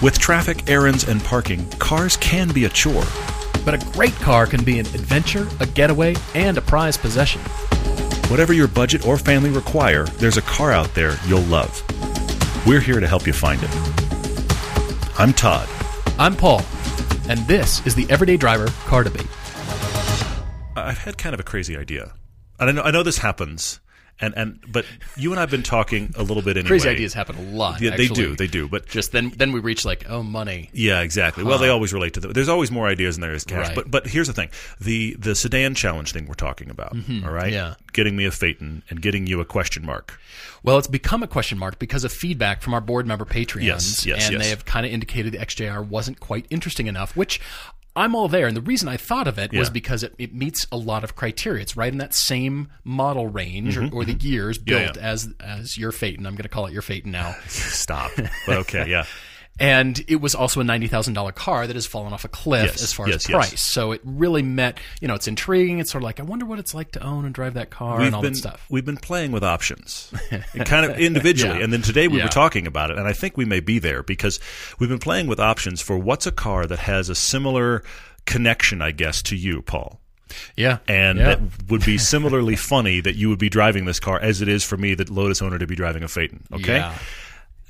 With traffic, errands, and parking, cars can be a chore. But a great car can be an adventure, a getaway, and a prized possession. Whatever your budget or family require, there's a car out there you'll love. We're here to help you find it. I'm Todd. I'm Paul, and this is the Everyday Driver Car Debate. I've had kind of a crazy idea. And I know, I know this happens. And, and but you and I've been talking a little bit anyway. Crazy ideas happen a lot. Yeah, they do. They do. But Just then, then we reach like, oh, money. Yeah, exactly. Well, they always relate to the, There's always more ideas than there is cash. Right. But but here's the thing: the the sedan challenge thing we're talking about. all right. Mm-hmm. yeah. Getting me a Phaeton and getting you a question mark. Well, it's become a question mark because of feedback from our board member Patreons. Yes, yes, and yes. they have kind of indicated the XJR wasn't quite interesting enough, which I'm all there. And the reason I thought of it was because it, it meets a lot of criteria. It's right in that same model range or, or the years Mm-hmm, Yeah, built yeah. as as your Phaeton. I'm going to call it your Phaeton now. Stop. But okay. Yeah. and it was also a ninety thousand dollar car that has fallen off a cliff Yes, as far yes, as yes. price. So it really met. You know, it's intriguing. It's sort of like I wonder what it's like to own and drive that car and all been that stuff. we've been playing with options, kind of individually, Yeah. and then today we Yeah. were talking about it, and I think we may be there because we've been playing with options for what's a car that has a similar connection, I guess, to you, Paul. Yeah, and yeah. that would be similarly funny that you would be driving this car as it is for me, the Lotus owner, to be driving a Phaeton. Okay. Yeah.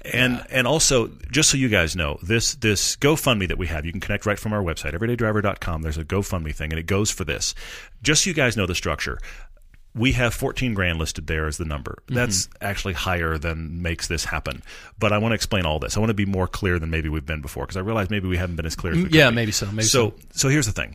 And and also, just so you guys know, this this GoFundMe that we have, you can connect right from our website, everydaydriver.com. There's a GoFundMe thing, and it goes for this. Just so you guys know the structure. We have 14 grand listed there as the number. Mm-hmm. That's actually higher than makes this happen. But I want to explain all this. I want to be more clear than maybe we've been before because I realize maybe we haven't been as clear as we could yeah, be. maybe so. Maybe so so. so here's the thing.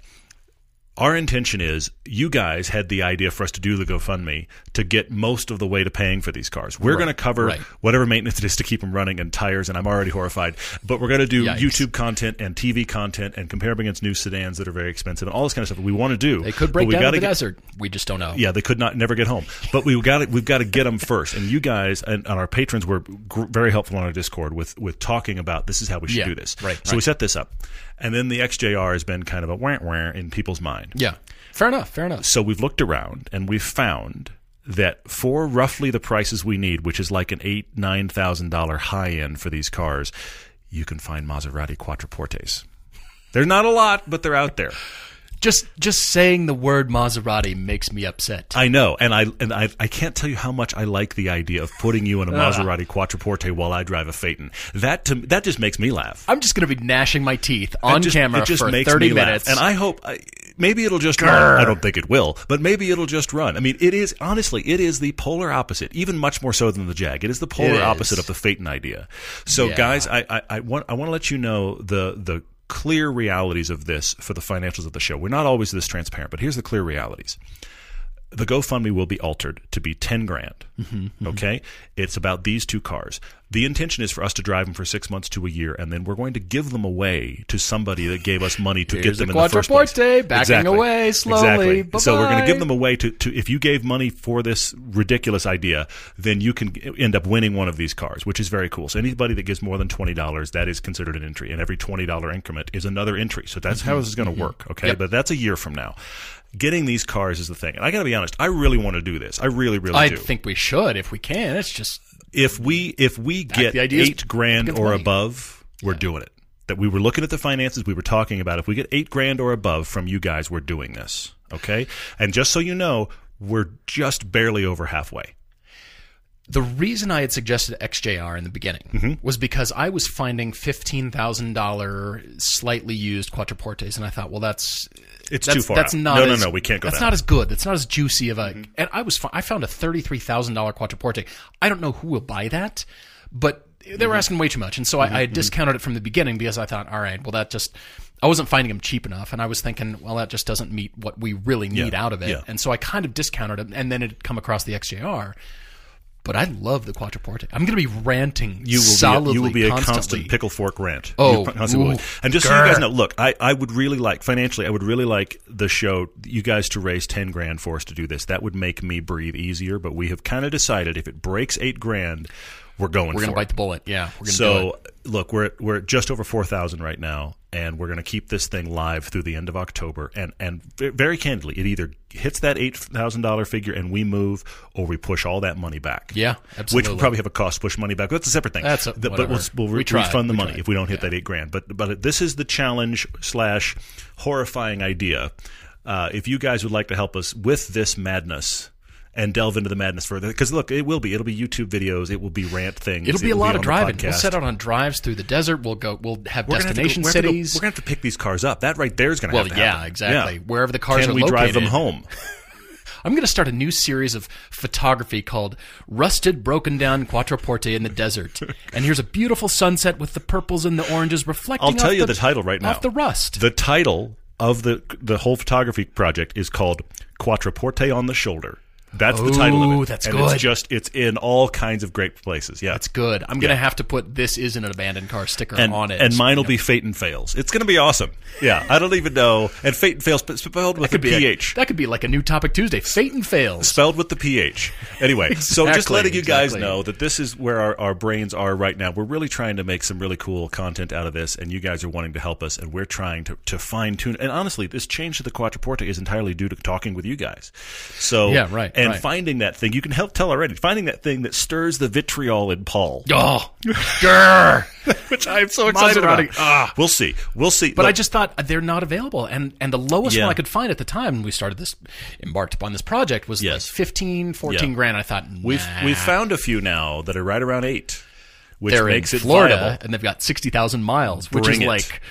Our intention is you guys had the idea for us to do the GoFundMe to get most of the way to paying for these cars. We're going to cover right. whatever maintenance it is to keep them running and tires, and I'm already horrified. But we're going to do Yikes. YouTube content and TV content and compare them against new sedans that are very expensive and all this kind of stuff. We want to do. They could break we down in the get- desert. We just don't know. yeah, they could not never get home. But we got we've got to get them first. And you guys and, and our patrons were gr- very helpful on our Discord with with talking about this is how we should Yeah, do this. right, So we set this up, and then the XJR has been kind of a wah wah in people's mind. Yeah. Fair enough. Fair enough. So we've looked around and we've found that for roughly the prices we need, which is like an eight nine thousand dollar high end for these cars, you can find Maserati Quattroportes. They're not a lot, but they're out there. Just just saying the word Maserati makes me upset. I know, and I and I, I can't tell you how much I like the idea of putting you in a ah. Maserati Quattroporte while I drive a Phaeton. That to, that just makes me laugh. I'm just going to be gnashing my teeth on just, camera it just for makes 30 me laugh. minutes. and I hope I, maybe it'll just run. I don't think it will, but maybe it'll just run. I mean, it is honestly, it is the polar opposite, even much more so than the Jag. It is the polar It opposite of the Phaeton idea. So, Yeah. guys, I, I, I want I want to let you know the the clear realities of this for the financials of the show. We're not always this transparent, but here's the clear realities the GoFundMe will be altered to be 10 grand. Mm-hmm, Okay? It's about these two cars. The intention is for us to drive them for six months to a year, and then we're going to give them away to somebody that gave us money to get them in the first place. Quattroporte, backing away slowly. Exactly. So we're going to give them away to, to, if you gave money for this ridiculous idea, then you can end up winning one of these cars, which is very cool. So anybody that gives more than $20, that is considered an entry, and every $20 increment is another entry. So that's how this is going to work, okay? Mm-hmm. Yep. But that's a year from now. Getting these cars is the thing. And I got to be honest, I really want to do this. I really, really do. I do. think we should if we can. It's just if we if we get eight grand or money. above, we're doing it. That we were looking at the finances, we were talking about if we get eight grand or above from you guys, we're doing this. Okay? And just so you know, we're just barely over halfway. The reason I had suggested XJR in the beginning Mm-hmm. was because I was finding fifteen thousand dollar slightly used quattroportes, and I thought, well, that's It's that's, too far That's out. not No, no, as- no, we can't go That's that. Mm-hmm. not as good. That's not as juicy of a. And I was I found a thirty three thousand dollar quattroporte. I don't know who will buy that, but they Mm-hmm. were asking way too much, and so I, I discounted it from the beginning because I thought, all right, well, that just. I wasn't finding them cheap enough, and I was thinking, well, that just doesn't meet what we really need Yeah, out of it. yeah. And so I kind of discounted it, and then it come across the XJR. But I love the Quattroporte. I'm going to be ranting You will solidly be a, you will be a constantly. constant pickle fork rant. Oh, ooh, and just so you guys know, look, I, I would really like financially, I would really like the show, you guys to raise ten grand for us to do this. That would make me breathe easier. But we have kind of decided if it breaks eight grand, we're going. We're gonna it. bite the bullet. Yeah, we're gonna do it. So look, we're at, we're at just over four thousand right now, and we're going to keep this thing live through the end of October. And and very candidly, it either hits that eight thousand dollar figure and we move, or we push all that money back. Yeah, absolutely. Which we'll probably have a cost push money back. That's a separate thing. That's a- The- but we'll, we'll re- We tried. refund the We money tried. if we don't hit Yeah. that eight grand. But but this is the challenge slash horrifying idea. Uh, if you guys would like to help us with this madness. And delve into the madness further because look, it will be. It'll be YouTube videos. It will be rant things. It'll be it a lot on of driving. We'll set out on drives through the desert. We'll go. We'll have We're gonna have go- destination we're gonna go- We're going to have to pick these cars up. That right there is going to Well, have to yeah, happen. exactly. Wherever the cars Can are we drive them home? I'm going to start a new series of photography called "Rusted, Broken Down Quattroporte in the Desert." and here's a beautiful sunset with the purples and the oranges reflecting. I'll tell you the, the title right now. Off the rust. The title of the the whole photography project is called Quattroporte on the Shoulder. That's the title of Ooh, it. that's and good. It's just it's in all kinds of great places. Yeah. It's good. I'm going to have to put "This isn't an abandoned car" sticker and, on it. and mine will be Fate and Fails. It's going to be awesome. Yeah, I don't even know. And Fate and Fails sp- spelled with a be a- PH. that could be like a new topic Tuesday. Fate and fails. spelled with the ph. Anyway, so just Exactly, letting you guys exactly. know that this is where our, our brains are right now. We're really trying to make some really cool content out of this, and you guys are wanting to help us, and we're trying to, to fine tune. And honestly, this change to the Quattroporte is entirely due to talking with you guys. So Yeah, right, And right. finding that thing, you can help tell already. Finding that thing that stirs the vitriol in Paul, Oh, grr. which I'm so excited about. Ah. We'll see. We'll see. But Look, I just thought they're not available, and and the lowest Yeah. one I could find at the time when we started this, embarked upon this project was Yes. like 15, 14 Yeah. grand. I thought we've we've found a few now that are right around eight, which they're makes in it Florida, viable. and they've got sixty thousand miles, which Bring is it. like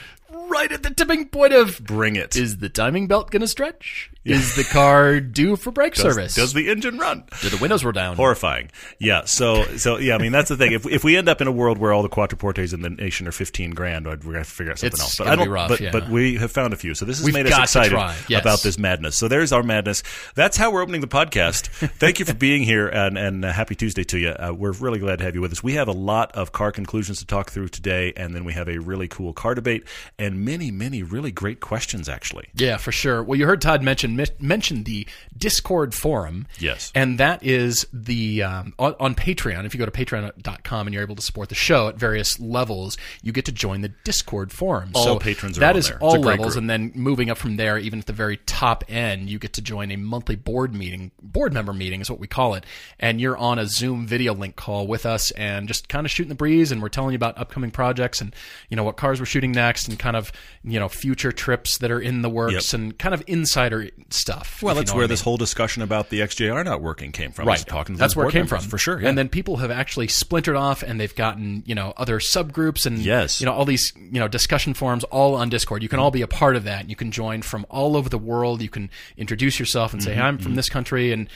right at the tipping point of Bring it. is the timing belt going to stretch? Is the car due for brake does, service? does the engine run? Do the windows roll down? horrifying. Yeah. So so yeah. I mean that's the thing. If if we end up in a world where all the quattroportes in the nation are fifteen grand, we're gonna have to figure out something It's else. But I don't. be rough, but yeah. but we have found a few. So this has We've made us excited yes. about this madness. So there's our madness. That's how we're opening the podcast. Thank you for being here and and uh, happy Tuesday to you. Uh, we're really glad to have you with us. We have a lot of car conclusions to talk through today, and then we have a really cool car debate and many many really great questions actually. Yeah, for sure. Well, you heard Todd mention mi- mention the Discord forum. Yes. and that is the um, on, on Patreon. If you go to patreon.com and you're able to support the show at various levels, you get to join the Discord forum. All so patrons are That is. All levels, group. and then moving up from there, even at the very top end, you get to join a monthly board meeting. Board member meeting is what we call it, and you're on a Zoom video link call with us, and just kind of shooting the breeze, and we're telling you about upcoming projects and you know what cars we're shooting next, and kind of you know future trips that are in the works, Yep. and kind of insider stuff. Well, if you that's know where what I this mean. whole discussion about the XJR not working came from. Right, talking to that's where it came from for sure. Yeah. And then people have actually splintered off, and they've gotten you know other subgroups and Yes. you know all these you know discussion forums all on Discord. You can all be a part of that. You can join from all over the world. You can introduce yourself and say, Mm-hmm, "I'm from this country," and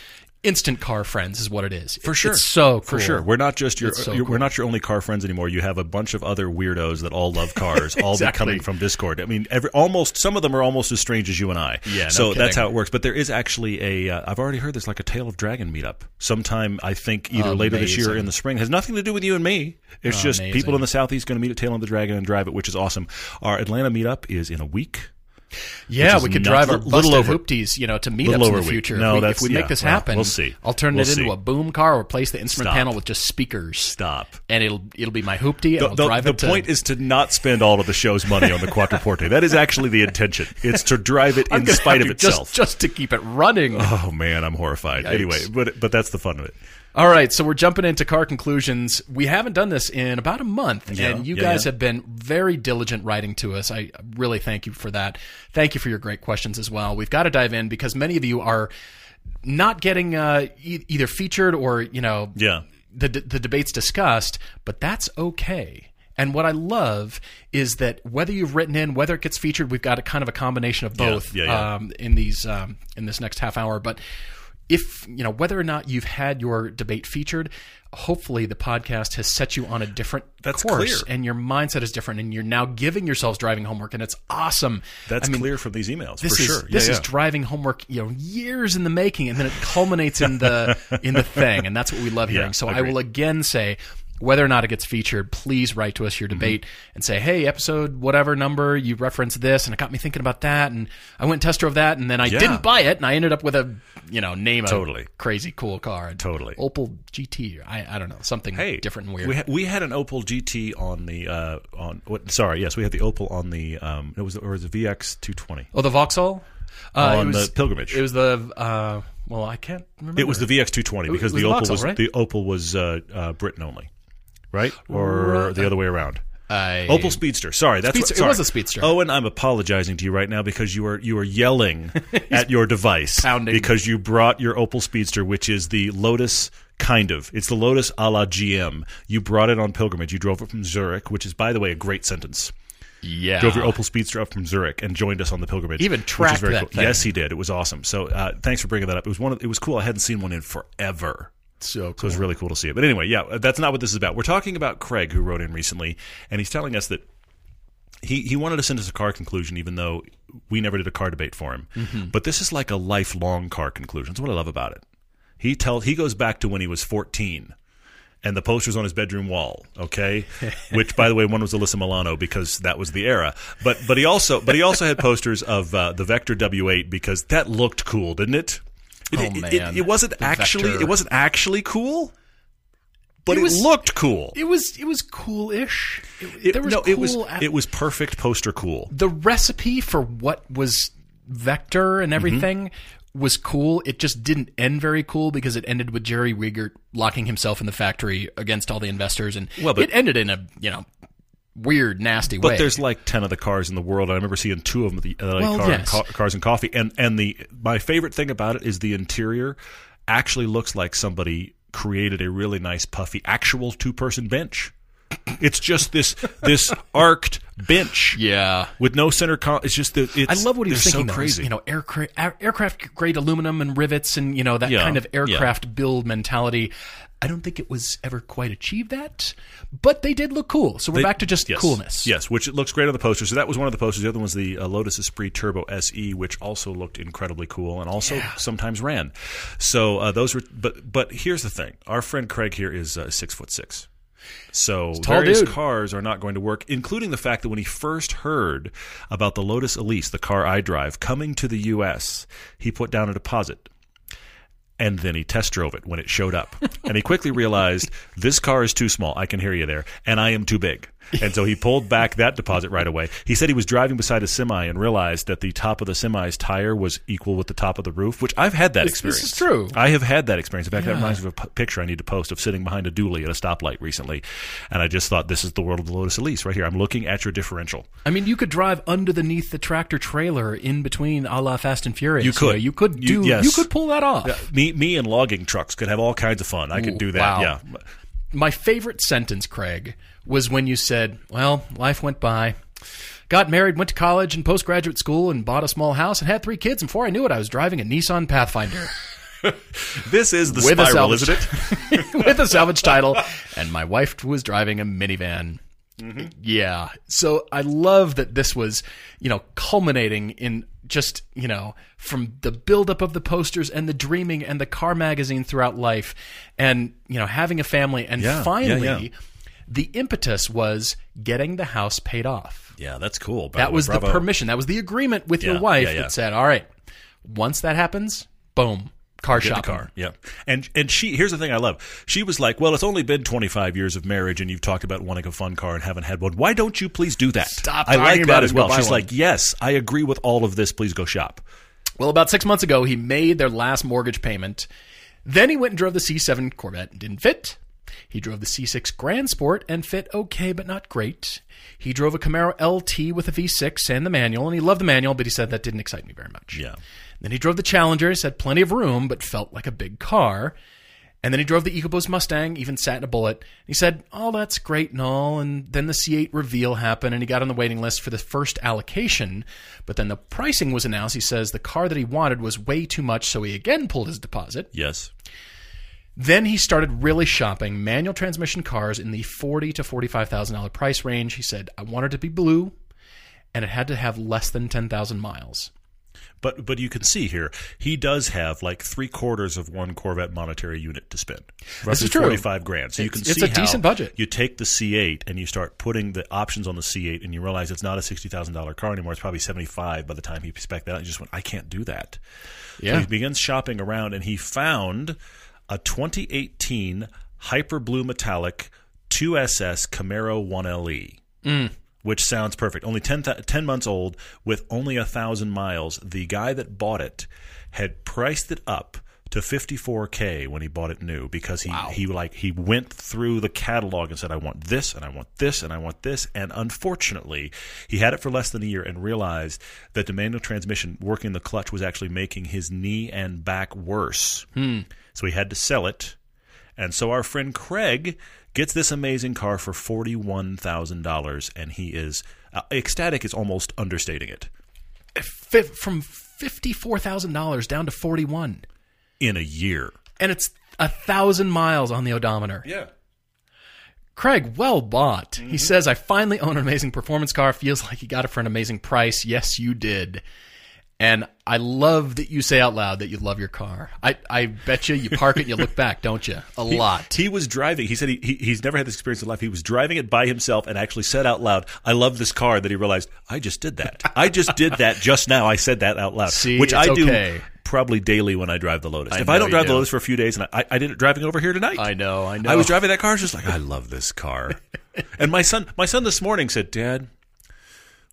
instant car friends is what it is. For sure, it's so cool. For sure, we're not just your, so you're- we're not your only car friends anymore. You have a bunch of other weirdos that all love cars, all Exactly. coming from Discord. I mean, every almost some of them are almost as strange as you and I. Yeah, no so that's how it works. But there is actually a. Uh, I've already heard there's like a Tail of Dragon meetup sometime. I think either later this year or in the spring. Has nothing to do with you and me. It's just people in the southeast going to meet at Tail of the Dragon and drive it, which is awesome. Our Atlanta meetup is in a week. Yeah, we could nuts. drive our Little over- hoopties, you know, to meetups in the future. No, if we, that's- if we yeah, make this happen, we'll see. I'll turn We'll it into see. a boom car or replace the instrument Stop. panel with just speakers. Stop. And it'll it'll be my hoopty, and The, I'll the- drive the to point is to not spend all of the show's money on the Quattroporte. That is actually the intention. It's to drive it in spite of itself. just just to keep it running. Oh man, I'm horrified. Anyway, but but that's the fun of it. All right, so we're jumping into car conclusions. We haven't done this in about a month, Yeah, and you yeah, guys yeah. have been very diligent writing to us. I really thank you for that. Thank you for your great questions as well. We've got to dive in because many of you are not getting uh, e- either featured or you know Yeah. the the debates discussed, but that's okay. And what I love is that whether you've written in, whether it gets featured, we've got a kind of a combination of both yeah, yeah. Um, in these um, in this next half hour. But if you know whether or not you've had your debate featured, hopefully the podcast has set you on a different That's course, clear. and your mindset is different, and you're now giving yourselves driving homework, and it's awesome. That's I mean, clear from these emails this for is sure. this yeah, is yeah. driving homework, you know, years in the making, and then it culminates in the in the thing, and that's what we love hearing. Yeah, so I will again say, whether or not it gets featured, please write to us your debate and say, hey, episode whatever number, you referenced this, and it got me thinking about that, and I went and test drove that, and then I Yeah. didn't buy it, and I ended up with a, you know, name a Totally. crazy cool car. Totally. Opel GT, I, I don't know, something Hey, different and weird. We, ha- we had an Opel GT on the uh, on what, sorry, yes, we had the Opel on the um, it was or it was a VX 220. oh, the Vauxhall? Uh, On was, the Pilgrimage. It was the, uh, well, I can't remember. It was the VX 220 because the the Opel Vauxhall, was right? the Opel was uh, uh, Britain only, right? Or Right. the other way around. I- Opel Speedster. Sorry, that's Speedster. what. It was a Speedster. Owen, I'm apologizing to you right now because you are you are yelling at your device Pounding. because you brought your Opel Speedster, which is the Lotus. Kind of. It's the Lotus a la GM. You brought it on pilgrimage. You drove it from Zurich, which is, by the way, a great sentence. yeah. Drove your Opel Speedster up from Zurich and joined us on the pilgrimage. Even tracked very that cool. Yes, he did. It was awesome. So uh, thanks for bringing that up. It was one. Of, it was cool. I hadn't seen one in forever. So So it was really cool to see it. But anyway, yeah, that's not what this is about. We're talking about Craig, who wrote in recently, and he's telling us that he, he wanted to send us a car conclusion, even though we never did a car debate for him. Mm-hmm. But this is like a lifelong car conclusion. That's what I love about it. He tells he goes back to when he was 14. And the posters on his bedroom wall, okay, which by the way, one was Alyssa Milano because that was the era. But but he also but he also had posters of uh, the Vector W8 because that looked cool, didn't it? It, Oh, it- it- man. it wasn't The actually Vector. it wasn't actually cool, but It was- looked cool. It was it was cool-ish. It, was no, cool it was a- it was perfect poster cool. the recipe for what was vector Mm-hmm. and everything was cool. It just didn't end very cool because it ended with Jerry Wiegert locking himself in the factory against all the investors, and Well, but- it ended in a you know weird, nasty But way. But there's like ten of the cars in the world. I remember seeing two of them at the LA Well, car, yes. Ca- Cars and Coffee. And and the my favorite thing about it is the interior actually looks like somebody created a really nice puffy actual two person bench. It's just this this arced bench yeah. with no center. Con- it's just the. It's, I love what he was thinking. So though, crazy. you know, aircraft, aircraft grade aluminum and rivets, and you know that Yeah, kind of yeah. aircraft build mentality. I don't think it was ever quite achieved that, but they did look cool. So we're back to just Yes. coolness. Yes, which it looks great on the poster. So that was one of the posters. The other one was the uh, Lotus Esprit Turbo SE, which also looked incredibly cool and also sometimes ran. So uh, those were. But but here's the thing: our friend Craig here is uh, six foot six. So various dude. cars are not going to work, including the fact that when he first heard about the Lotus Elise, the car I drive, coming to the U.S., he put down a deposit and then he test drove it when it showed up. And he quickly realized this car is too small. I can hear you there. And I am too big. And so he pulled back that deposit right away. He said he was driving beside a semi and realized that the top of the semi's tire was equal with the top of the roof, which I've had that This- experience. this is true. I have had that experience. In fact, that reminds me of a picture I need to post of sitting behind a dually at a stoplight recently. And I just thought, this is the world of the Lotus Elise right here. I'm looking at your differential. I mean, you could drive underneath the tractor trailer in between a la Fast and Furious. You could. know, You, could You- do. yes. You could pull that off. Me, me and logging trucks could have all kinds of fun. I could Ooh, do that. wow. Yeah. My favorite sentence, Craig, was when you said, "Well, life went by." Got married, went to college and postgraduate school, and bought a small house and had three kids. And before I knew it, I was driving a Nissan Pathfinder This is the With spiral, salvage- isn't it? with a salvage title, and my wife was driving a minivan. Mm-hmm. Yeah. So I love that this was, you know, culminating in just, you know, from the buildup of the posters and the dreaming and the car magazine throughout life and, you know, having a family. And Yeah, yeah, finally, yeah. the impetus was getting the house paid off. Yeah, that's cool. by That was the permission. That was the agreement with Yeah, your wife yeah, yeah. that said, all right, once that happens, boom, car shopping. car. Yeah. And and she here's the thing I love. She was like, "Well, it's only been 25 years of marriage and you've talked about wanting a fun car and haven't had one. Why don't you please do that?" Stop I like about that as well. She's one. like, "Yes, I agree with all of this. Please go shop." Well, about six months ago, he made their last mortgage payment. Then he went and drove the C7 Corvette and didn't fit. He drove the C6 Grand Sport and fit okay, but not great. He drove a Camaro LT with a V6 and the manual, and he loved the manual, but he said that didn't excite me very much. Yeah. Then he drove the Challenger, he said plenty of room, but felt like a big car. And then he drove the EcoBoost Mustang, even sat in a Bullitt. He said, "Oh, that's great and all." And then the C8 reveal happened, and he got on the waiting list for the first allocation. But then the pricing was announced. He says the car that he wanted was way too much, so he again pulled his deposit. Yes. Then he started really shopping manual transmission cars in the forty to forty-five thousand dollar price range. He said, "I wanted it to be blue, and it had to have less than ten thousand miles." But but you can see here he does have like three quarters of one Corvette monetary unit to spend. Roughly is true. forty five grand. So you can It's- it's see a decent budget. You take the C8 and you start putting the options on the C8, and you realize it's not a sixty thousand dollar car anymore. It's probably seventy five by the time he spec that. out. He just went, I can't do that. So Yeah. he begins shopping around, and he found a 2018 Hyper Blue Metallic 2SS Camaro 1LE which sounds perfect. Only 10, th- 10 months old with only a thousand miles. The guy that bought it had priced it up to 54k when he bought it new because he he like he went through the catalog and said I want this and I want this and I want this and unfortunately he had it for less than a year and realized that the manual transmission working the clutch was actually making his knee and back worse. Hmm. So he had to sell it. And so our friend Craig gets this amazing car for $41,000 and he is uh, ecstatic is almost understating it from fifty-four thousand dollars down to forty-one, in a year. and it's a thousand miles on the odometer. Yeah. Craig, well bought. Mm-hmm. He says, I finally own an amazing performance car. Feels like you got it for an amazing price. Yes, you did. And I love that you say out loud that you love your car. I, I bet you you park it and you look back, don't you? A lot. He was driving. He said he, he he's never had this experience in life. He was driving it by himself and actually said out loud, "I love this car." That he realized, I just did that. I just did that just now. I said that out loud, See, which I do okay. probably daily when I drive the Lotus. I if I don't drive the. Lotus for a few days, and I, I did it driving over here tonight. I know, I know. I was driving that car. I was just like, I love this car. and my son, my son this morning said, Dad,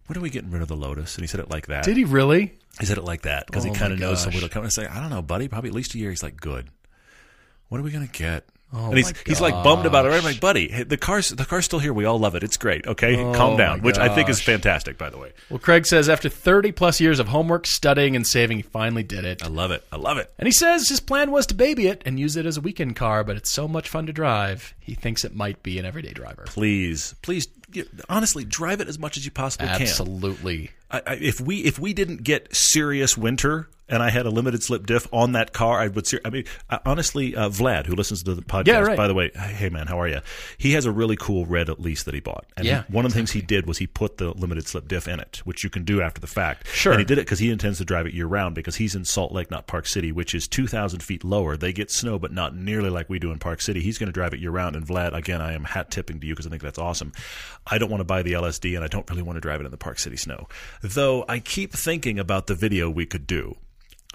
when are we getting rid of the Lotus? And he said it like that. Did he really? He said it like that because Oh he kind of knows somebody will come and say, I don't know, buddy, probably at least a year. He's like, good. What are we gonna get? Oh and he's he's like bummed about it. I'm like, buddy, the car's the car's still here. We all love it. It's great. Okay, Oh calm down. Which I think is fantastic, by the way. Well, Craig says after 30 plus years of homework, studying, and saving, he finally did it. I love it. I love it. And he says his plan was to baby it and use it as a weekend car, but it's so much fun to drive, he thinks it might be an everyday driver. Please, please, honestly, drive it as much as you possibly can. Absolutely. I, if we if we didn't get serious winter and I had a limited slip diff on that car, I would. Ser- I mean, honestly, uh, Vlad, who listens to the podcast, Yeah, right. by the way, hey man, how are you? He has a really cool red Elise that he bought, and Yeah, he- one of the things he did was he put the limited slip diff in it, which you can do after the fact. Sure. and he did it because he intends to drive it year round because he's in Salt Lake, not Park City, which is two thousand feet lower. They get snow, but not nearly like we do in Park City. He's going to drive it year round, and Vlad, again, I am hat tipping to you because I think that's awesome. I don't want to buy the LSD, and I don't really want to drive it in the Park City snow, though. I keep thinking about the video we could do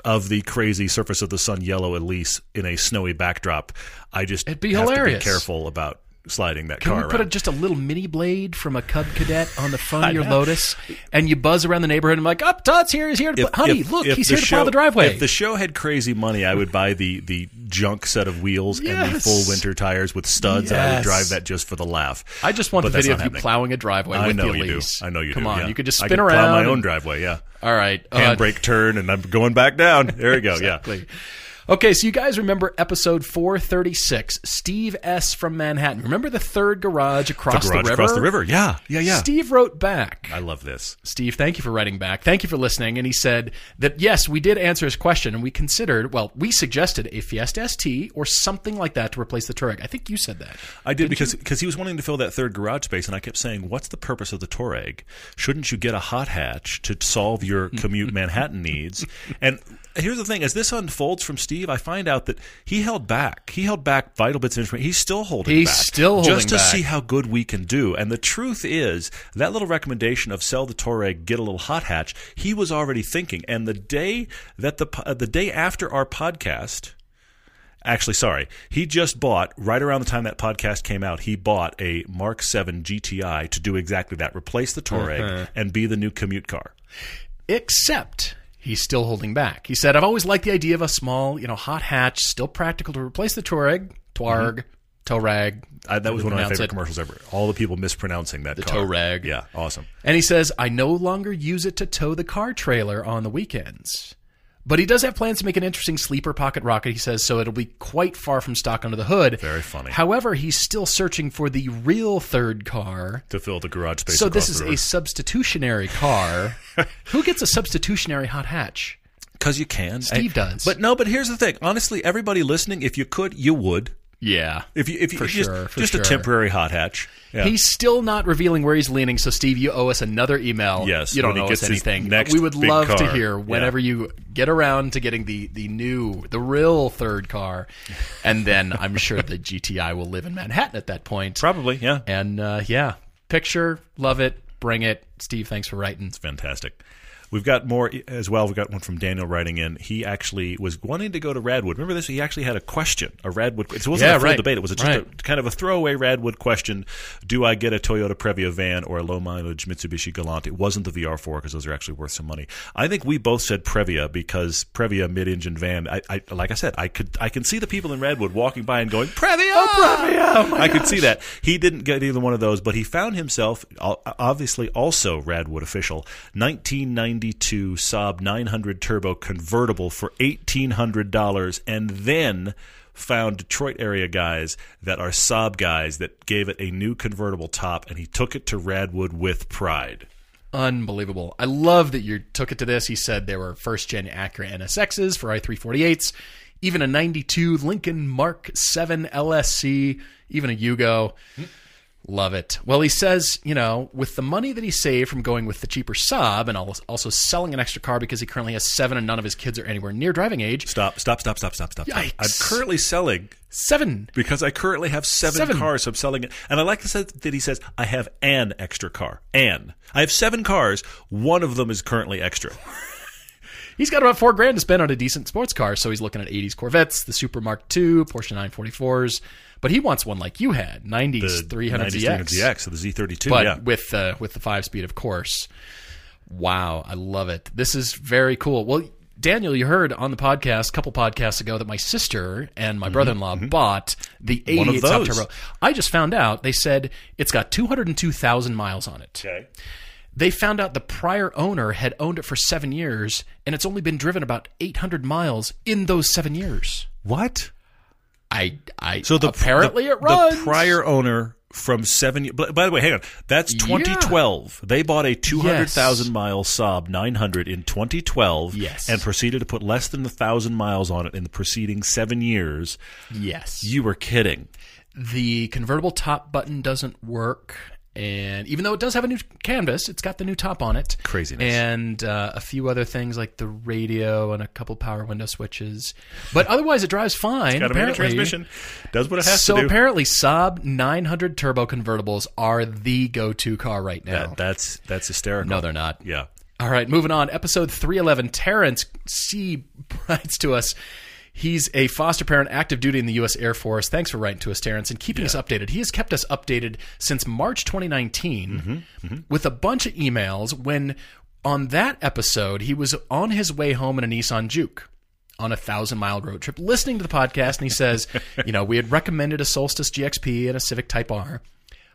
of the crazy surface of the sun yellow Elise in a snowy backdrop. I just It'd be have hilarious. to be careful about sliding that car. Can car we put a, just a little mini blade from a Cub Cadet on the front of your. Lotus, and you buzz around the neighborhood and I'm like, "Up, Todd's here. He's here to, pl- honey, look, if he's here to plow the driveway." If the show had crazy money, I would buy the the junk set of wheels and the full winter tires with studs, and I would drive that just for the laugh. I just want But the video of you happening. plowing a driveway I with know the you do. Elise. I know you Come do. Come on, yeah. you could just I spin could around. plow my and- own driveway. Yeah, All right, uh, handbrake turn, and I'm going back down. There we go. Yeah. Okay, so you guys remember episode 436, Steve S. from Manhattan. Remember the third garage across The garage river? across the river. Yeah, yeah, yeah. Steve wrote back. I love this. Steve, thank you for writing back. Thank you for listening. And he said that yes, we did answer his question, and we considered, well, we suggested a Fiesta ST or something like that to replace the Touareg. I think you said that. I did because because he was wanting to fill that third garage space, and I kept saying, "What's the purpose of the Touareg? Shouldn't you get a hot hatch to solve your commute Manhattan needs?" And here's the thing: as this unfolds from Steve, I find out that he held back. He held back vital bits of information. He's still holding He's back, still holding just to back. see how good we can do. And the truth is, that little recommendation of sell the Touareg, get a little hot hatch, he was already thinking. And the day that the uh, the day after our podcast. Actually, sorry. He just bought right around the time that podcast came out. He bought a Mark 7 GTI to do exactly that: replace the Touareg Uh-huh. and be the new commute car. Except he's still holding back. He said, I've always liked the idea of a small, you know, hot hatch, still practical to replace the Touareg, Touareg, mm-hmm. Touareg. I, that was one of my favorite it. commercials ever. All the people mispronouncing that The car. Touareg. Yeah, awesome. And he says, I no longer use it to tow the car trailer on the weekends. But he does have plans to make an interesting sleeper pocket rocket, he says, so it'll be quite far from stock under the hood. Very funny. However, he's still searching for the real third car. To fill the garage space. So this is a substitutionary car. Who gets a substitutionary hot hatch? Because you can. Steve And- does. But no, but here's the thing. Honestly, everybody listening, if you could, you would. Yeah. If you if you For if you sure, just, just sure. a temporary hot hatch. Yeah. He's still not revealing where he's leaning. So, Steve, you owe us another email. Yes, you don't owe us anything. next we would love to hear whenever you get around to getting the the new, the real third car, and then I'm sure the GTI will live in Manhattan at that point. probably yeah. And uh, yeah, picture, love it, bring it. Steve, thanks for writing. It's fantastic. We've got more as well. We've got one from Daniel writing in. He actually was wanting to go to Radwood. Remember this? He actually had a question, a Radwood. It wasn't Yeah, a full right. debate. It was just Right. a, kind of a throwaway Radwood question. Do I get a Toyota Previa van or a low mileage Mitsubishi Galant? It wasn't the VR4 because those are actually worth some money. I think we both said Previa because Previa mid engine van. I, I like I said, I could I can see the people in Radwood walking by and going Previa. Oh, Previa! Oh I could see that. He didn't get either one of those, but he found himself obviously also Radwood official 1992 Saab 900 Turbo convertible for $1,800 and then found Detroit area guys that are Saab guys that gave it a new convertible top and he took it to Radwood with pride. Unbelievable. I love that you took it to this. He said there were first gen Acura NSXs for i348s, even a 92 Lincoln Mark 7 LSC, even a Yugo. Hmm. Love it. Well, he says, you know, with the money that he saved from going with the cheaper Saab and also selling an extra car because he currently has seven and none of his kids are anywhere near driving age. Stop, stop, stop, stop, stop, stop. Yikes. I'm currently selling Seven. because I currently have seven, Seven. cars. So I'm selling it, and I like the sense that he says I have an extra car. An. I have seven cars. One of them is currently extra. He's got about four grand to spend on a decent sports car, so he's looking at 80s Corvettes, the Supra Mark II, Porsche 944s, but he wants one like you had, 90s 300 ZX, ZX, so the Z32. but yeah, with uh, with the five speed, of course. Wow, I love it. This is very cool. Well, Daniel, you heard on the podcast a couple podcasts ago that my sister and my brother-in-law bought the Mm-hmm, One of 88 Top. Turbo. I just found out they said it's got 202,000 miles on it. okay. They found out the prior owner had owned it for seven years, and it's only been driven about 800 miles in those seven years. What? I, I So the apparently the, it runs. The prior owner from seven. By by the way, hang on. That's 2012. They bought a 200,000 mile Saab 900 in 2012. Yes. and proceeded to put less than a thousand miles on it in the preceding seven years. yes, You were kidding. the convertible top button doesn't work. And even though it does have a new canvas, it's got the new top on it. Craziness. And uh, a few other things like the radio and a couple power window switches. But otherwise, it drives fine. Got a manual apparently. transmission. Does what it has So to do. So apparently, Saab 900 turbo convertibles are the go-to car right now. That- that's that's hysterical. no, they're not. Yeah. All right, moving on. Episode 311. Terrence C. writes to us. He's a foster parent, active duty in the U.S. Air Force. Thanks for writing to us, Terrence, and keeping us updated. He has kept us updated since March 2019 mm-hmm, mm-hmm. with a bunch of emails when, on that episode, he was on his way home in a Nissan Juke on a thousand mile road trip listening to the podcast. And he says, you know, we had recommended a Solstice GXP and a Civic Type R.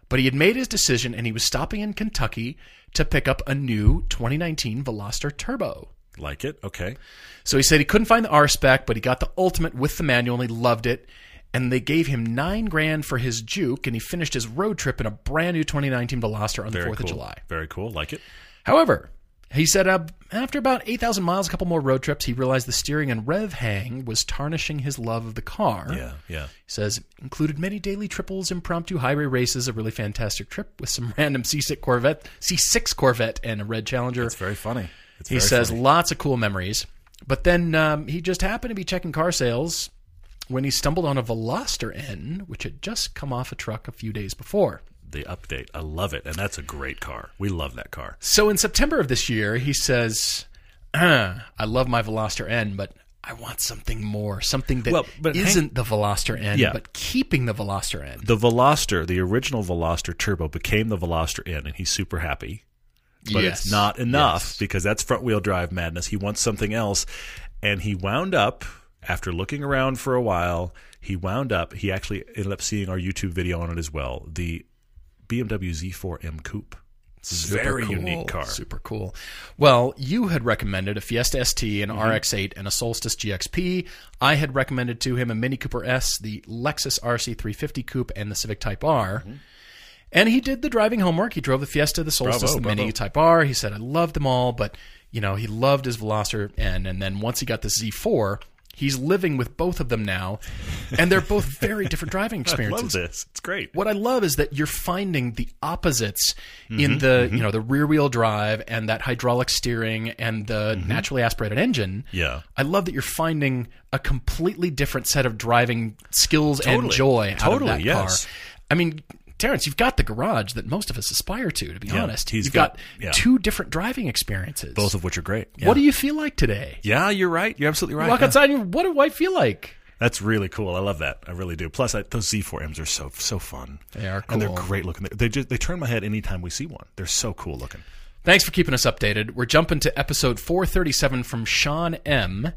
But he had made his decision and he was stopping in Kentucky to pick up a new 2019 Veloster Turbo. Like it. Okay. So he said he couldn't find the R spec, but he got the Ultimate with the manual and he loved it. And they gave him nine grand for his Juke, and he finished his road trip in a brand new 2019 Veloster on the 4th cool. of July. Very cool. Like it. However, he said uh, after about 8,000 miles, a couple more road trips, he realized the steering and rev hang was tarnishing his love of the car. Yeah. Yeah. He says, included many daily triples, impromptu highway races, a really fantastic trip with some random C6 Corvette, C6 Corvette, and a red Challenger. It's very funny. He says funny. lots of cool memories. But then um, he just happened to be checking car sales when he stumbled on a Veloster N, which had just come off a truck a few days before. the update. I love it, and that's a great car. We love that car. So in September of this year, he says, "Ah, I love my Veloster N, but I want something more, something that Well, but hang- not the Veloster N, Yeah. but keeping the Veloster N. The Veloster, the original Veloster Turbo, became the Veloster N, and he's super happy. But Yes. it's not enough Yes. because that's front wheel drive madness. He wants something else, and he wound up after looking around for a while. He wound up. He actually ended up seeing our YouTube video on it as well. The BMW Z4M Coupe. Super Very cool. unique car. Super cool. Well, you had recommended a Fiesta ST, an Mm-hmm. RX-8, and a Solstice GXP. I had recommended to him a Mini Cooper S, the Lexus RC350 Coupe, and the Civic Type R. Mm-hmm. And he did the driving homework. He drove the Fiesta, the Solstice, Bravo, the bravo. Mini Type R. He said, I loved them all, but, you know, he loved his Veloster and And then once he got the Z4, He's living with both of them now, and they're both very different driving experiences. I love this. It's great. What I love is that you're finding the opposites Mm-hmm, in the you know the rear wheel drive and that hydraulic steering and the naturally aspirated engine. Mm-hmm. Yeah. I love that you're finding a completely different set of driving skills and Totally. joy out Totally, of that yes. car. I mean, Terrence, you've got the garage that most of us aspire to. To be honest, he's you've got- got, yeah. two different driving experiences. Both of which are great. Yeah. What do you feel like today? yeah, you're right. You're absolutely right. Walk Yeah. outside. And what do I feel like? That's really cool. I love that. I really do. Plus, I, those Z4Ms are so so fun. They are and they're great looking. They, they just they turn my head anytime we see one. They're so cool looking. Thanks for keeping us updated. We're jumping to episode 437 from Sean M. Do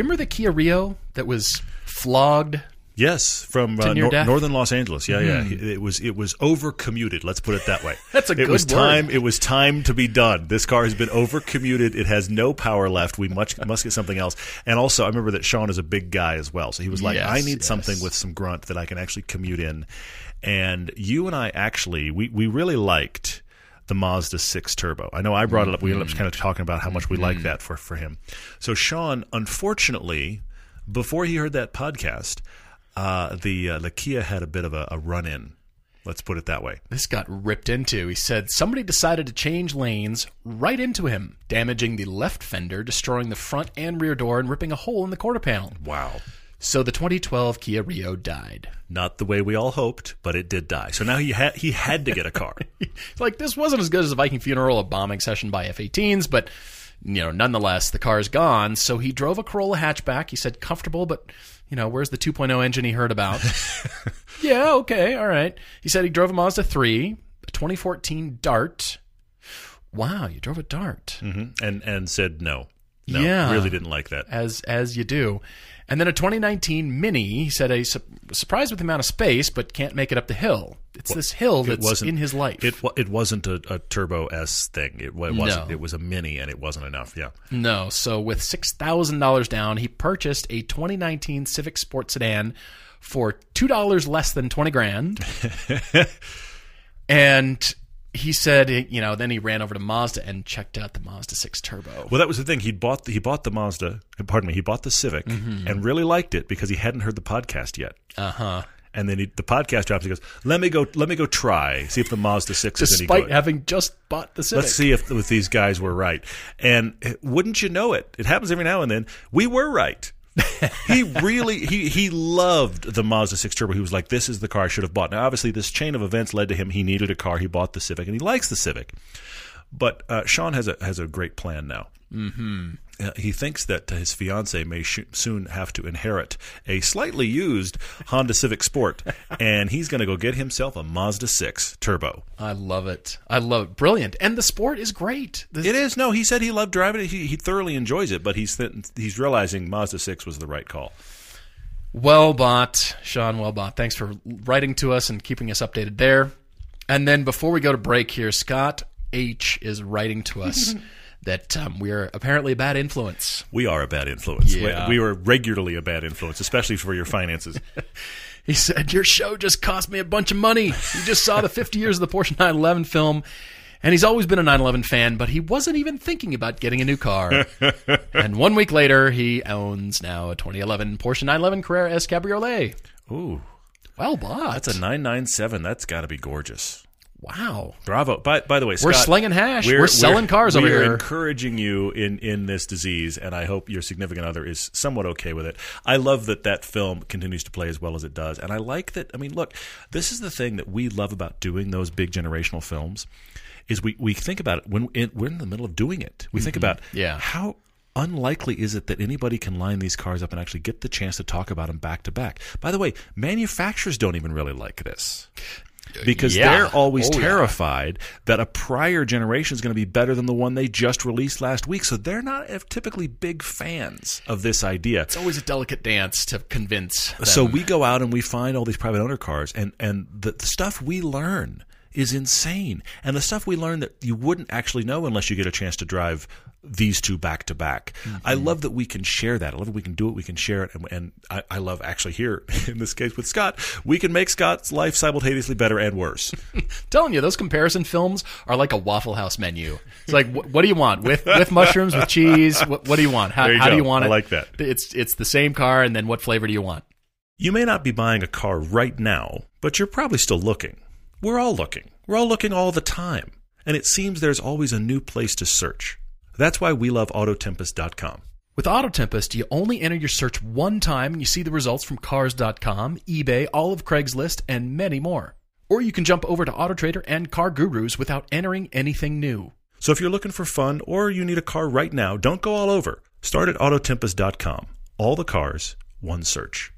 you remember the Kia Rio that was flogged? Yes, from uh, nor- northern Los Angeles. Yeah, yeah. Hmm. It was it was over commuted. Let's put it that way. That's a it good was word. time. It was time to be done. This car has been over commuted. It has no power left. We much must get something else. And also, I remember that Sean is a big guy as well, so he was like, Yes, "I need yes. something with some grunt that I can actually commute in." And you and I actually we we really liked the Mazda 6 Turbo. I know I brought it up. We ended up mm-hmm. kind of talking about how much we like mm-hmm. that for for him. So Sean, unfortunately, before he heard that podcast, uh, the uh, the Kia had a bit of a, a run in. Let's put it that way. This got ripped into. He said somebody decided to change lanes right into him, damaging the left fender, destroying the front and rear door, and ripping a hole in the quarter panel. Wow. So the 2012 Kia Rio died. Not the way we all hoped, but it did die. So now he had he had to get a car. Like this wasn't as good as a Viking funeral, a bombing session by F-18s, but you know, nonetheless, the car's gone. So he drove a Corolla hatchback. He said comfortable, but you know, where's the 2.0 engine he heard about? yeah, okay, all right. He said he drove a Mazda 3, a 2014 Dart. Wow, you drove a Dart. Mhm. And and said no. No, Yeah. really didn't like that. as as you do. And then a 2019 Mini. He said a su- surprised with the amount of space, but can't make it up the hill. It's this hill that's wasn't in his life. It it wasn't a, a Turbo S thing. It, it wasn't. No. It was a Mini, and it wasn't enough. Yeah. no, so with six thousand dollars down, he purchased a 2019 Civic Sport sedan for two dollars less than twenty grand. and he said, you know, then he ran over to Mazda and checked out the Mazda 6 Turbo. Well, that was the thing. He bought the, he bought the Mazda. Pardon me. He bought the Civic Mm-hmm. and really liked it because he hadn't heard the podcast yet. Uh huh. And then he, the podcast drops. He goes, "Let me go. Let me go try. See if the Mazda Six is any Despite good. having just bought the Civic. Let's see if, if these guys were right." And eh, wouldn't you know it? It happens every now and then. We were right. he really he he loved the Mazda 6 Turbo. He was like, "This is the car I should have bought." Now, obviously, this chain of events led to him. He needed a car. He bought the Civic, and he likes the Civic. But uh, Sean has a has a great plan now. Mm-hmm. Uh, he thinks that his fiance may sh- soon have to inherit a slightly used Honda Civic Sport, and he's going to go get himself a Mazda 6 Turbo. I love it. I love it. Brilliant. And the sport is great. The- It is no. He said he loved driving it. He, he thoroughly enjoys it, but he's th- he's realizing Mazda 6 was the right call. well bought, Sean. Well bought. Thanks for writing to us and keeping us updated there. And then before we go to break here, Scott H is writing to us that um, we are apparently a bad influence. We are a bad influence. Yeah. We, we are regularly a bad influence, especially for your finances. He said, Your show just cost me a bunch of money. He just saw the 50 years of the Porsche 911 film, and he's always been a 911 fan, but he wasn't even thinking about getting a new car. and one week later, he owns now a 2011 Porsche 911 Carrera S Cabriolet. Ooh, Well bought. that's a 997. That's got to be gorgeous. Wow. Bravo. By, by the way, We're slinging hash. We're selling cars over we're here. encouraging you in, in this disease, and I hope your significant other is somewhat okay with it. I love that that film continues to play as well as it does, and I like that. I mean, look, this is the thing that we love about doing those big generational films, is we, we think about it when it, we're in the middle of doing it. We think about Mm-hmm. Yeah. how unlikely is it that anybody can line these cars up and actually get the chance to talk about them back to back. By the way, manufacturers don't even really like this because Yeah. they're always Oh, yeah. terrified that a prior generation is going to be better than the one they just released last week. So they're not uh, typically big fans of this idea. It's always a delicate dance to convince. Them. So we go out and we find all these private owner cars, and and the, the stuff we learn is insane. And the stuff we learn that you wouldn't actually know unless you get a chance to drive these two back to back. I mm-hmm. love that we can share that. I love that we can do it. We can share it. And, and I, I love actually here, in this case with Scott, we can make Scott's life simultaneously better and worse. telling you, those comparison films are like a Waffle House menu. It's like, wh- what do you want with with mushrooms, with cheese? What, what do you want? How, you how do you want it? I like that. It's it's the same car, and then what flavor do you want? You may not be buying a car right now, but you're probably still looking. We're all looking. We're all looking all the time. And it seems there's always a new place to search. That's why we love Autotempest.com. With Autotempest, you only enter your search one time and you see the results from Cars.com, eBay, all of Craigslist, and many more. Or you can jump over to AutoTrader and Car Gurus without entering anything new. So if you're looking for fun or you need a car right now, don't go all over. Start at Autotempest.com. All the cars, one search.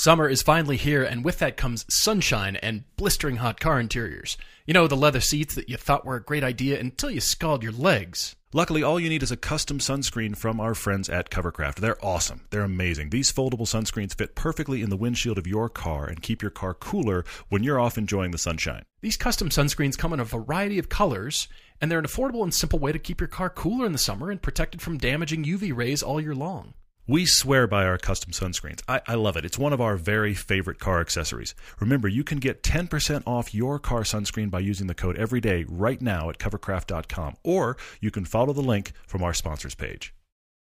Summer is finally here, and with that comes sunshine and blistering hot car interiors. You know, the leather seats that you thought were a great idea until you scald your legs. Luckily, all you need is a custom sunscreen from our friends at Covercraft. They're awesome. They're amazing. These foldable sunscreens fit perfectly in the windshield of your car and keep your car cooler when you're off enjoying the sunshine. These custom sunscreens come in a variety of colors, and they're an affordable and simple way to keep your car cooler in the summer and protected from damaging UV rays all year long. We swear by our custom sunscreens. I, I love it. It's one of our very favorite car accessories. Remember, you can get 10% off your car sunscreen by using the code EVERYDAY right now at covercraft.com, or you can follow the link from our sponsors page.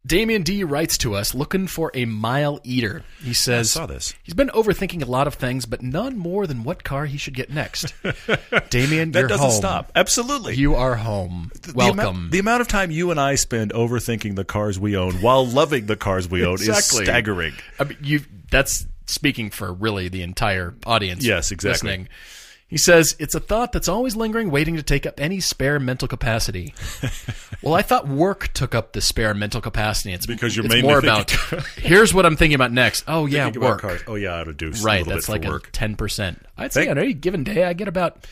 Damien D writes to us looking for a mile eater. He says, I saw this. he's been overthinking a lot of things, but none more than what car he should get next. Damien, That you're doesn't home. stop. Absolutely. You are home. The Welcome. amount, the amount of time you and I spend overthinking the cars we own while loving the cars we own Exactly. is staggering. I mean, you that's speaking for really the entire audience. Yes, exactly. Listening. He says it's a thought that's always lingering, waiting to take up any spare mental capacity. well, I thought work took up the spare mental capacity. It's Because you're it's more thinking- about here's what I'm thinking about next. Oh yeah, Think about work. Oh yeah, I ought to do a Right, little that's like a work. ten percent. I'd say Thank- on any given day, I get about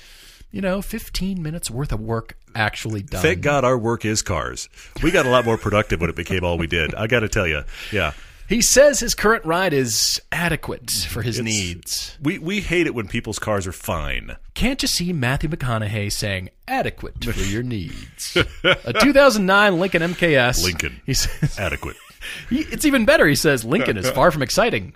you know fifteen minutes worth of work actually done. Thank God our work is cars. We got a lot more productive when it became all we did. I got to tell you, yeah. He says his current ride is adequate for his It's- needs. We we hate it when people's cars are fine. Can't you see Matthew McConaughey saying adequate for your needs? a 2009 Lincoln MKS. Lincoln. He says Adequate. he, it's even better. He says Lincoln is far from exciting.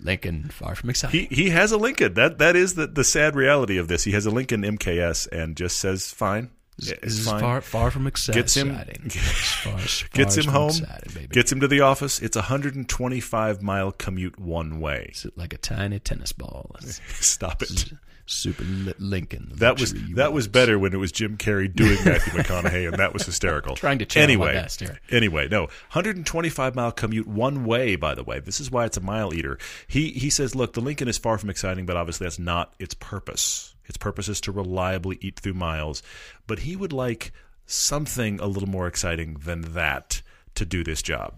Lincoln far from exciting. He he has a Lincoln. That that is the, the sad reality of this. He has a Lincoln MKS and just says fine. This It's is fine. far far from exciting. Gets him- far as- Gets him home. exciting. Gets him to the office. It's a 125 mile commute one way. It's like a tiny tennis ball. Stop it. super Lincoln. That was that was better when it was Jim Carrey doing Matthew McConaughey, and that was hysterical. Trying to channel my anyway, best here. Anyway, no, 125 mile commute one way. By the way, this is why it's a mile eater. He he says, look, the Lincoln is far from exciting, but obviously that's not its purpose. Its purpose is to reliably eat through miles, but he would like something a little more exciting than that to do this job.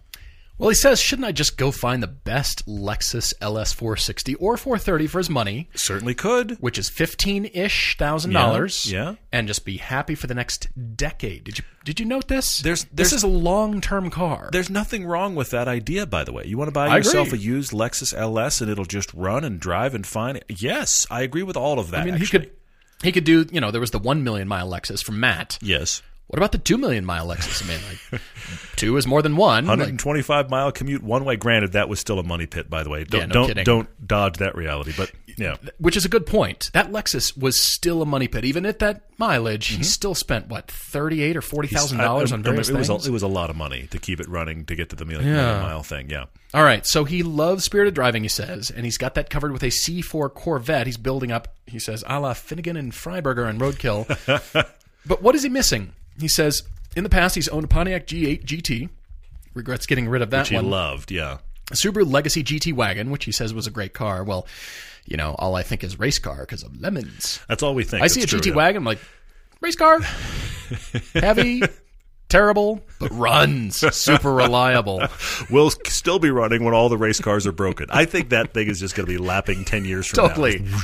Well, he says, shouldn't I just go find the best Lexus LS 460 or 430 for his money, Certainly could. which is fifteen ish thousand dollars, Yeah, yeah. and just be happy for the next decade? Did you did you note this? There's- this is a long term car. There's nothing wrong with that idea, by the way. You want to buy I yourself agree. a used Lexus LS and it'll just run and drive and fine. Yes, I agree with all of that. I mean, actually. he could he could do. You know, there was the one million mile Lexus from Matt. Yes. What about the two million mile Lexus? I mean, like two is more than one. Like, 125 mile commute one way. Granted, that was still a money pit, by the way. Don't Yeah, no don't, kidding. don't dodge that reality. But yeah, which is a good point. That Lexus was still a money pit, even at that mileage. He mm-hmm. still spent what thirty eight or forty thousand dollars I- I- on various it was things. a, it was a lot of money to keep it running to get to the million, Yeah. million mile thing. Yeah. All right, so he loves spirited driving, he says, and he's got that covered with a C4 Corvette. He's building up, he says, a la Finnegan and Freiburger and Roadkill. but what is he missing? He says, in the past, he's owned a Pontiac G8 GT. Regrets getting rid of that Which He one. loved. Yeah. a Subaru Legacy GT wagon, which he says was a great car. Well, you know, all I think is race car because of lemons. That's all we think. I see a true, GT yeah. wagon, I'm like, race car, heavy, terrible, but runs, super reliable. We'll still be running when all the race cars are broken. I think that thing is just going to be lapping 10 years from now. Totally. now.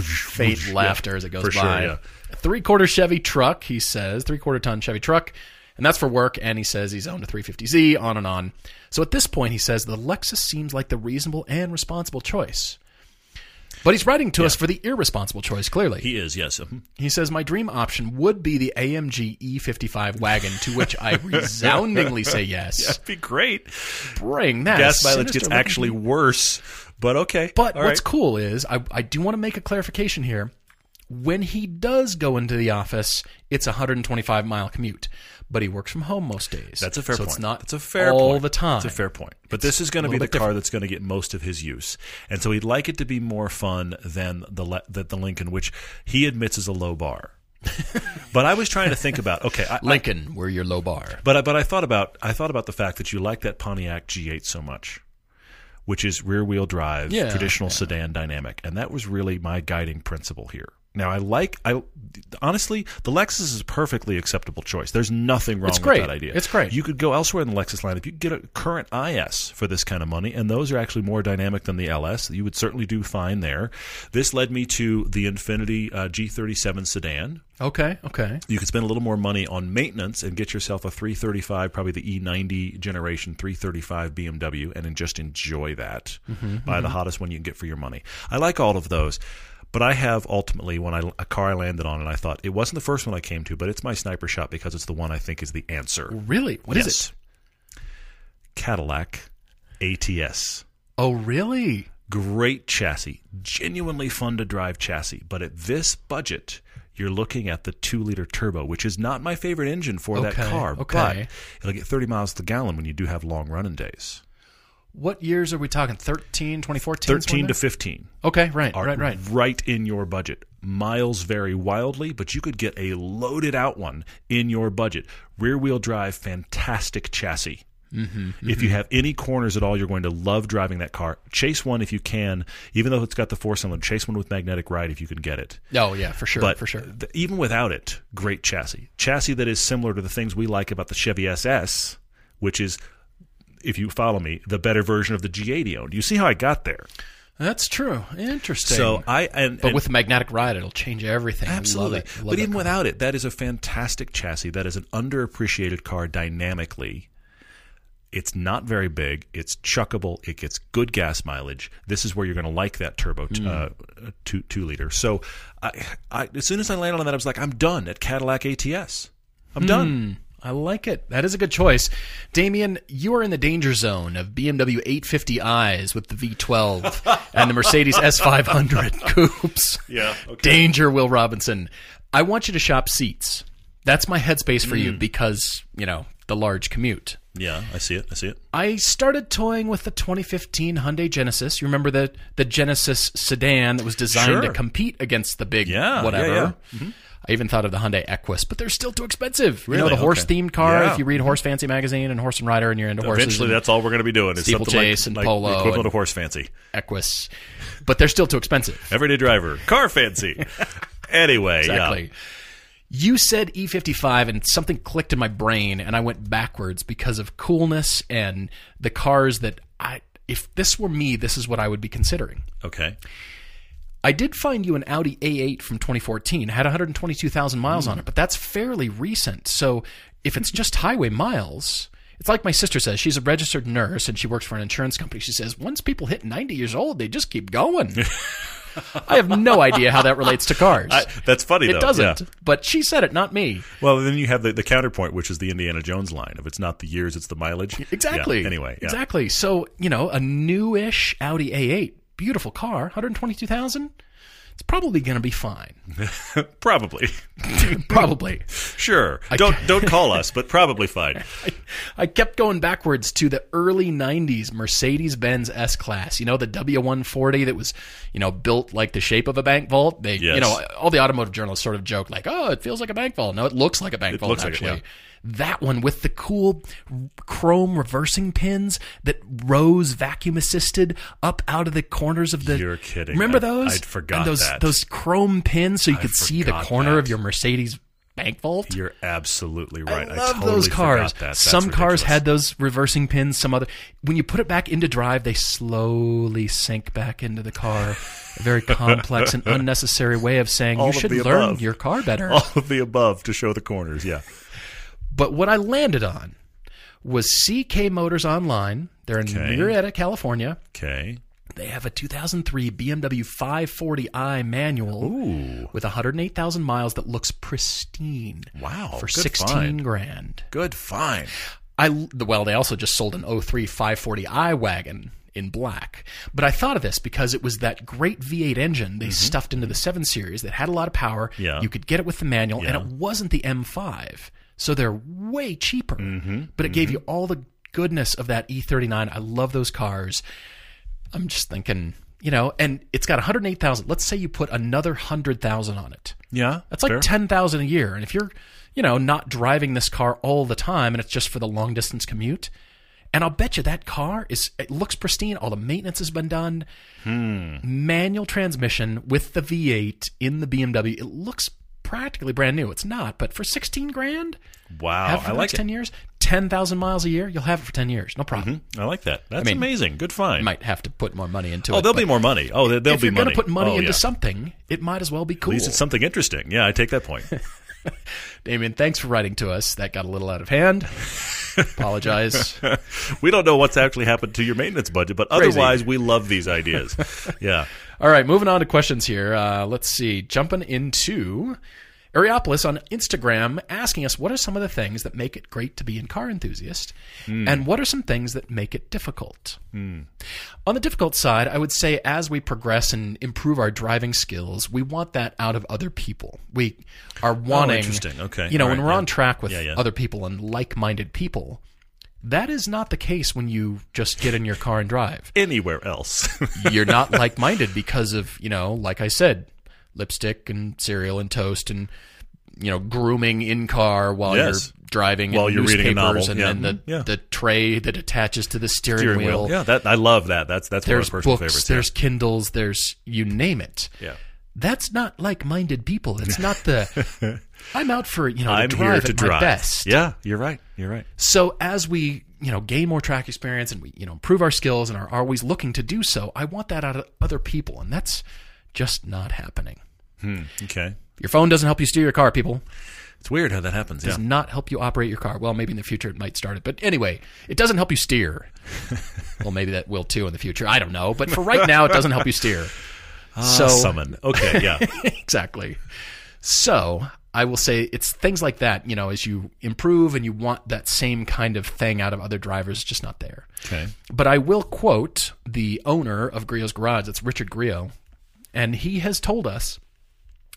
faint laughter as it goes for sure, by. yeah. Three quarter Chevy truck, he says, three quarter ton Chevy truck, and that's for work. And he says he's owned a 350Z, on and on. So at this point, he says the Lexus seems like the reasonable and responsible choice. But he's writing to us for the irresponsible choice. Clearly, He is, yes. Mhm. He says, My dream option would be the AMG E55 wagon, to which I resoundingly say yes. That'd be great. Bring that. Gas mileage gets looking actually worse, but okay. But All what's right. cool is, I, I do want to make a clarification here. When he does go into the office, it's a 125 mile commute, but he works from home most days. That's a fair so point. It's not That's a fair point all point. the time. It's a fair point. But this is going to be the car different. that's going to get most of his use, and so he'd like it to be more fun than the Le- the, the Lincoln, which he admits is a low bar. but I was trying to think about okay, I, I, Lincoln, we're your low bar. but I, but I thought about I thought about the fact that you like that Pontiac G8 so much, which is rear wheel drive, Yeah, traditional sedan dynamic, and that was really my guiding principle here. Now I like I honestly the Lexus is a perfectly acceptable choice. There's nothing wrong with that idea. It's great. You could go elsewhere in the Lexus line if you get a current IS for this kind of money, and those are actually more dynamic than the LS. You would certainly do fine there. This led me to the Infiniti uh, G37 sedan, Okay, okay. you could spend a little more money on maintenance and get yourself a 335, probably the E90 generation 335 BMW, and then just enjoy that. Buy the hottest one you can get for your money. I like all of those. But I have ultimately when I a car I landed on and I thought it wasn't the first one I came to, but it's my sniper shot because it's the one I think is the answer. Oh, really? What is yes. Cadillac ATS. Oh, really? Great chassis, genuinely fun to drive chassis. But at this budget, you're looking at the two liter turbo, which is not my favorite engine for that car. okay. But it'll get 30 miles to the gallon when you do have long running days. What years are we talking? 13, 2014? 13 to 15. Okay, right, right, right. Right in your budget. Miles vary wildly, but you could get a loaded out one in your budget. Rear wheel drive, fantastic chassis. Mm-hmm, If you have any corners at all, you're going to love driving that car. Chase one if you can, even though it's got the four cylinder. Chase one with magnetic ride if you can get it. Oh, yeah, for sure, But for sure. even without it, great chassis. Chassis that is similar to the things we like about the Chevy SS, which is, if you follow me, the better version of the G80 owned. You see how I got there? That's true. Interesting. So I and, but and- with the magnetic ride, it'll change everything. Absolutely. Love it. Love But even car. without it, that is a fantastic chassis. That is an underappreciated car dynamically. It's not very big. It's chuckable. It gets good gas mileage. This is where you're going to like that turbo t- uh, two two liter. So, I, I, as soon as I landed on that, I was like, I'm done at Cadillac ATS. I'm done. I like it. That is a good choice. Damien, you are in the danger zone of BMW 850i's with the V12 and the Mercedes S500 coupes. Yeah. Danger, Will Robinson. I want you to shop seats. That's my headspace for you Mm. because, you know, the large commute. Yeah, I see it. I see it. I started toying with the 2015 Hyundai Genesis. You remember the the Genesis sedan that was designed Sure. to compete against the big Yeah, whatever. yeah, Mm-hmm. I even thought of the Hyundai Equus, but they're still too expensive. You know Really? the horse themed car. Yeah. If you read Horse Fancy magazine and Horse and Rider, and you're into horses, Eventually, that's all we're going to be doing. Is something Steeplechase like, and like polo the equivalent of horse fancy. Equus, but they're still too expensive. Everyday driver, car fancy. anyway, Exactly. You said E55 and something clicked in my brain and I went backwards because of coolness and the cars that I if this were me, this is what I would be considering. Okay. I did find you an Audi A8 from 2014. Had 122,000 miles on it, but that's fairly recent. So if it's just highway miles, it's like my sister says. She's a registered nurse and she works for an insurance company. She says once people hit 90 years old, they just keep going. I have no idea how that relates to cars. I, that's funny. it though. doesn't. Yeah. But she said it, not me. Well, then you have the, the counterpoint, which is the Indiana Jones line. If it's not the years, it's the mileage. Exactly. Yeah, Anyway, yeah. Exactly. So, you know, a newish Audi A8, beautiful car, 122,000. It's probably going to be fine. Probably. Probably. sure. Don't don't call us, but probably fine. I kept going backwards to the early 90s Mercedes Benz S Class. You know, the W140 that was, you know, built like the shape of a bank vault. They, you know, all the automotive journalists sort of joke like, oh, it feels like a bank vault. No, it looks like a bank vault, looks like it, actually. yeah. That one with the cool chrome reversing pins that rose vacuum assisted up out of the corners of the. You're kidding. Remember I- those? I'd forgot and those, that. Those chrome pins so you could see the corner that. of your Mercedes bank vault. You're absolutely right. I love totally those cars. that. Some cars had those reversing pins. Some other. When you put it back into drive, they slowly sink back into the car. A very complex and unnecessary way of saying All you should learn above. your car better. all of the above to show the corners. Yeah. But what I landed on was CK Motors Online. They're in Okay. Murrieta, California. Okay. they have a 2003 BMW 540i manual Ooh. with 108,000 miles that looks pristine. Wow, For good 16 find. grand. Good fine. I well, they also just sold an 03 540i wagon in black. But I thought of this because it was that great V8 engine they stuffed into the 7 Series that had a lot of power. Mm-hmm. Yeah. You could get it with the manual, and it wasn't the M5. So they're way cheaper. Mm-hmm. But it gave you all the goodness of that E39. I love those cars. I'm just thinking, you know, and it's got 108,000. Let's say you put another 100,000 on it. Yeah, That's like fair. ten thousand a year. And if you're, you know, not driving this car all the time and it's just for the long distance commute, and I'll bet you that car is it looks pristine. All the maintenance has been done. Hmm. Manual transmission with the V8 in the BMW. It looks practically brand new. It's not, but for sixteen grand, Wow, have it for I the like next it. ten years, ten thousand miles a year, you'll have it for ten years, no problem. I like that. That's mean, amazing. Good find. Might have to put more money into it. oh, there'll but be more money. Oh, there- there'll if be you're money. gonna put money oh, into yeah. something, it might as well be cool. At least it's something interesting. Yeah, I take that point. Damien, thanks for writing to us. That got a little out of hand. Apologize. we don't know what's actually happened to your maintenance budget, but Crazy. otherwise, we love these ideas. yeah. All right, moving on to questions here. Uh, let's see. Jumping into Areopolis on Instagram asking us what are some of the things that make it great to be a car enthusiast, hmm. and what are some things that make it difficult. Hmm. On the difficult side, I would say as we progress and improve our driving skills, we want that out of other people. We are oh, wanting. interesting. Okay. You know, All when right, we're yeah. on track with Yeah, yeah. other people and like-minded people. That is not the case when you just get in your car and drive Anywhere else. you're not like minded because of, you know, like I said, lipstick and cereal and toast and, you know, grooming in car while Yes. you're driving While and you're reading a novel. and Yeah. then the, Mhm. Yeah. the tray that attaches to the steering, Steering wheel. wheel. Yeah, that I love that. That's that's one of my personal books, favorites. there's Kindles, there's you name it. yeah. yeah. That's not like minded people. It's not the I'm out for, you know, to I'm drive here at to drive. best. Yeah, you're right. You're right. So as we, you know, gain more track experience and we, you know, improve our skills and are always looking to do so, I want that out of other people, and that's just not happening. Okay. Your phone doesn't help you steer your car, people. It's weird how that happens. Yeah. Does not help you operate your car. Well, maybe in the future it might start it, but anyway, it doesn't help you steer. well, maybe that will too in the future. I don't know, but for right now, it doesn't help you steer. so Ah, summon. Okay. Yeah. exactly. So I will say it's things like that. You know, as you improve and you want that same kind of thing out of other drivers, it's just not there. okay. But I will quote the owner of Griot's Garage. It's Richard Griot, and he has told us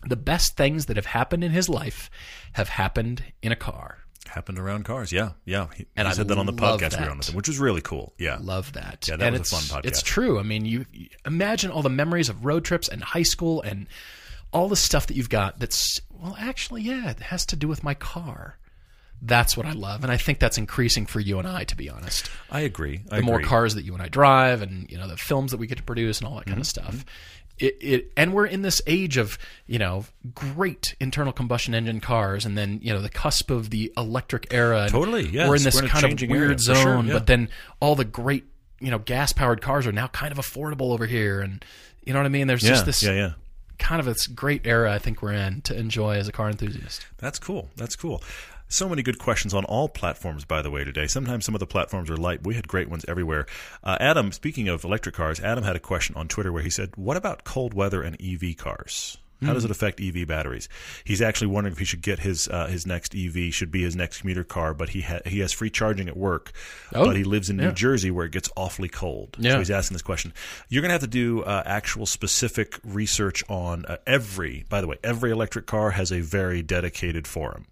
the best things that have happened in his life have happened in a car. Happened around cars. Yeah. Yeah. He, And he I said that on the podcast we were that. on with him, which was really cool. Yeah. Love that. Yeah, that and was a fun podcast. It's true. I mean, you you imagine all the memories of road trips and high school and all the stuff that you've got. That's well, actually, yeah, it has to do with my car. That's what I love, and I think that's increasing for you and I. To be honest, I agree. I the more cars that you and I drive, and you know the films that we get to produce, and all that kind of Mm-hmm. stuff. It, it and we're in this age of you know great internal combustion engine cars, and then you know the cusp of the electric era. Totally, yes. We're in this We're kind of weird zone, sure, yeah. but then all the great you know gas powered cars are now kind of affordable over here, and you know what I mean. There's Yeah. just this Yeah. Yeah. kind of this great era I think we're in to enjoy as a car enthusiast. That's cool. That's cool. So many good questions on all platforms, by the way, today. Sometimes some of the platforms are light. We had great ones everywhere. Uh, Adam, speaking of electric cars, Adam had a question on Twitter where he said, What about cold weather and EV cars? How does it affect EV batteries? He's actually wondering if he should get his uh, his next EV should be his next commuter car, but he ha- he has free charging at work, Oh, but he lives in New. Jersey where it gets awfully cold. Yeah. So he's asking this question. You're going to have to do uh, actual specific research on uh, every. By the way, every electric car has a very dedicated forum.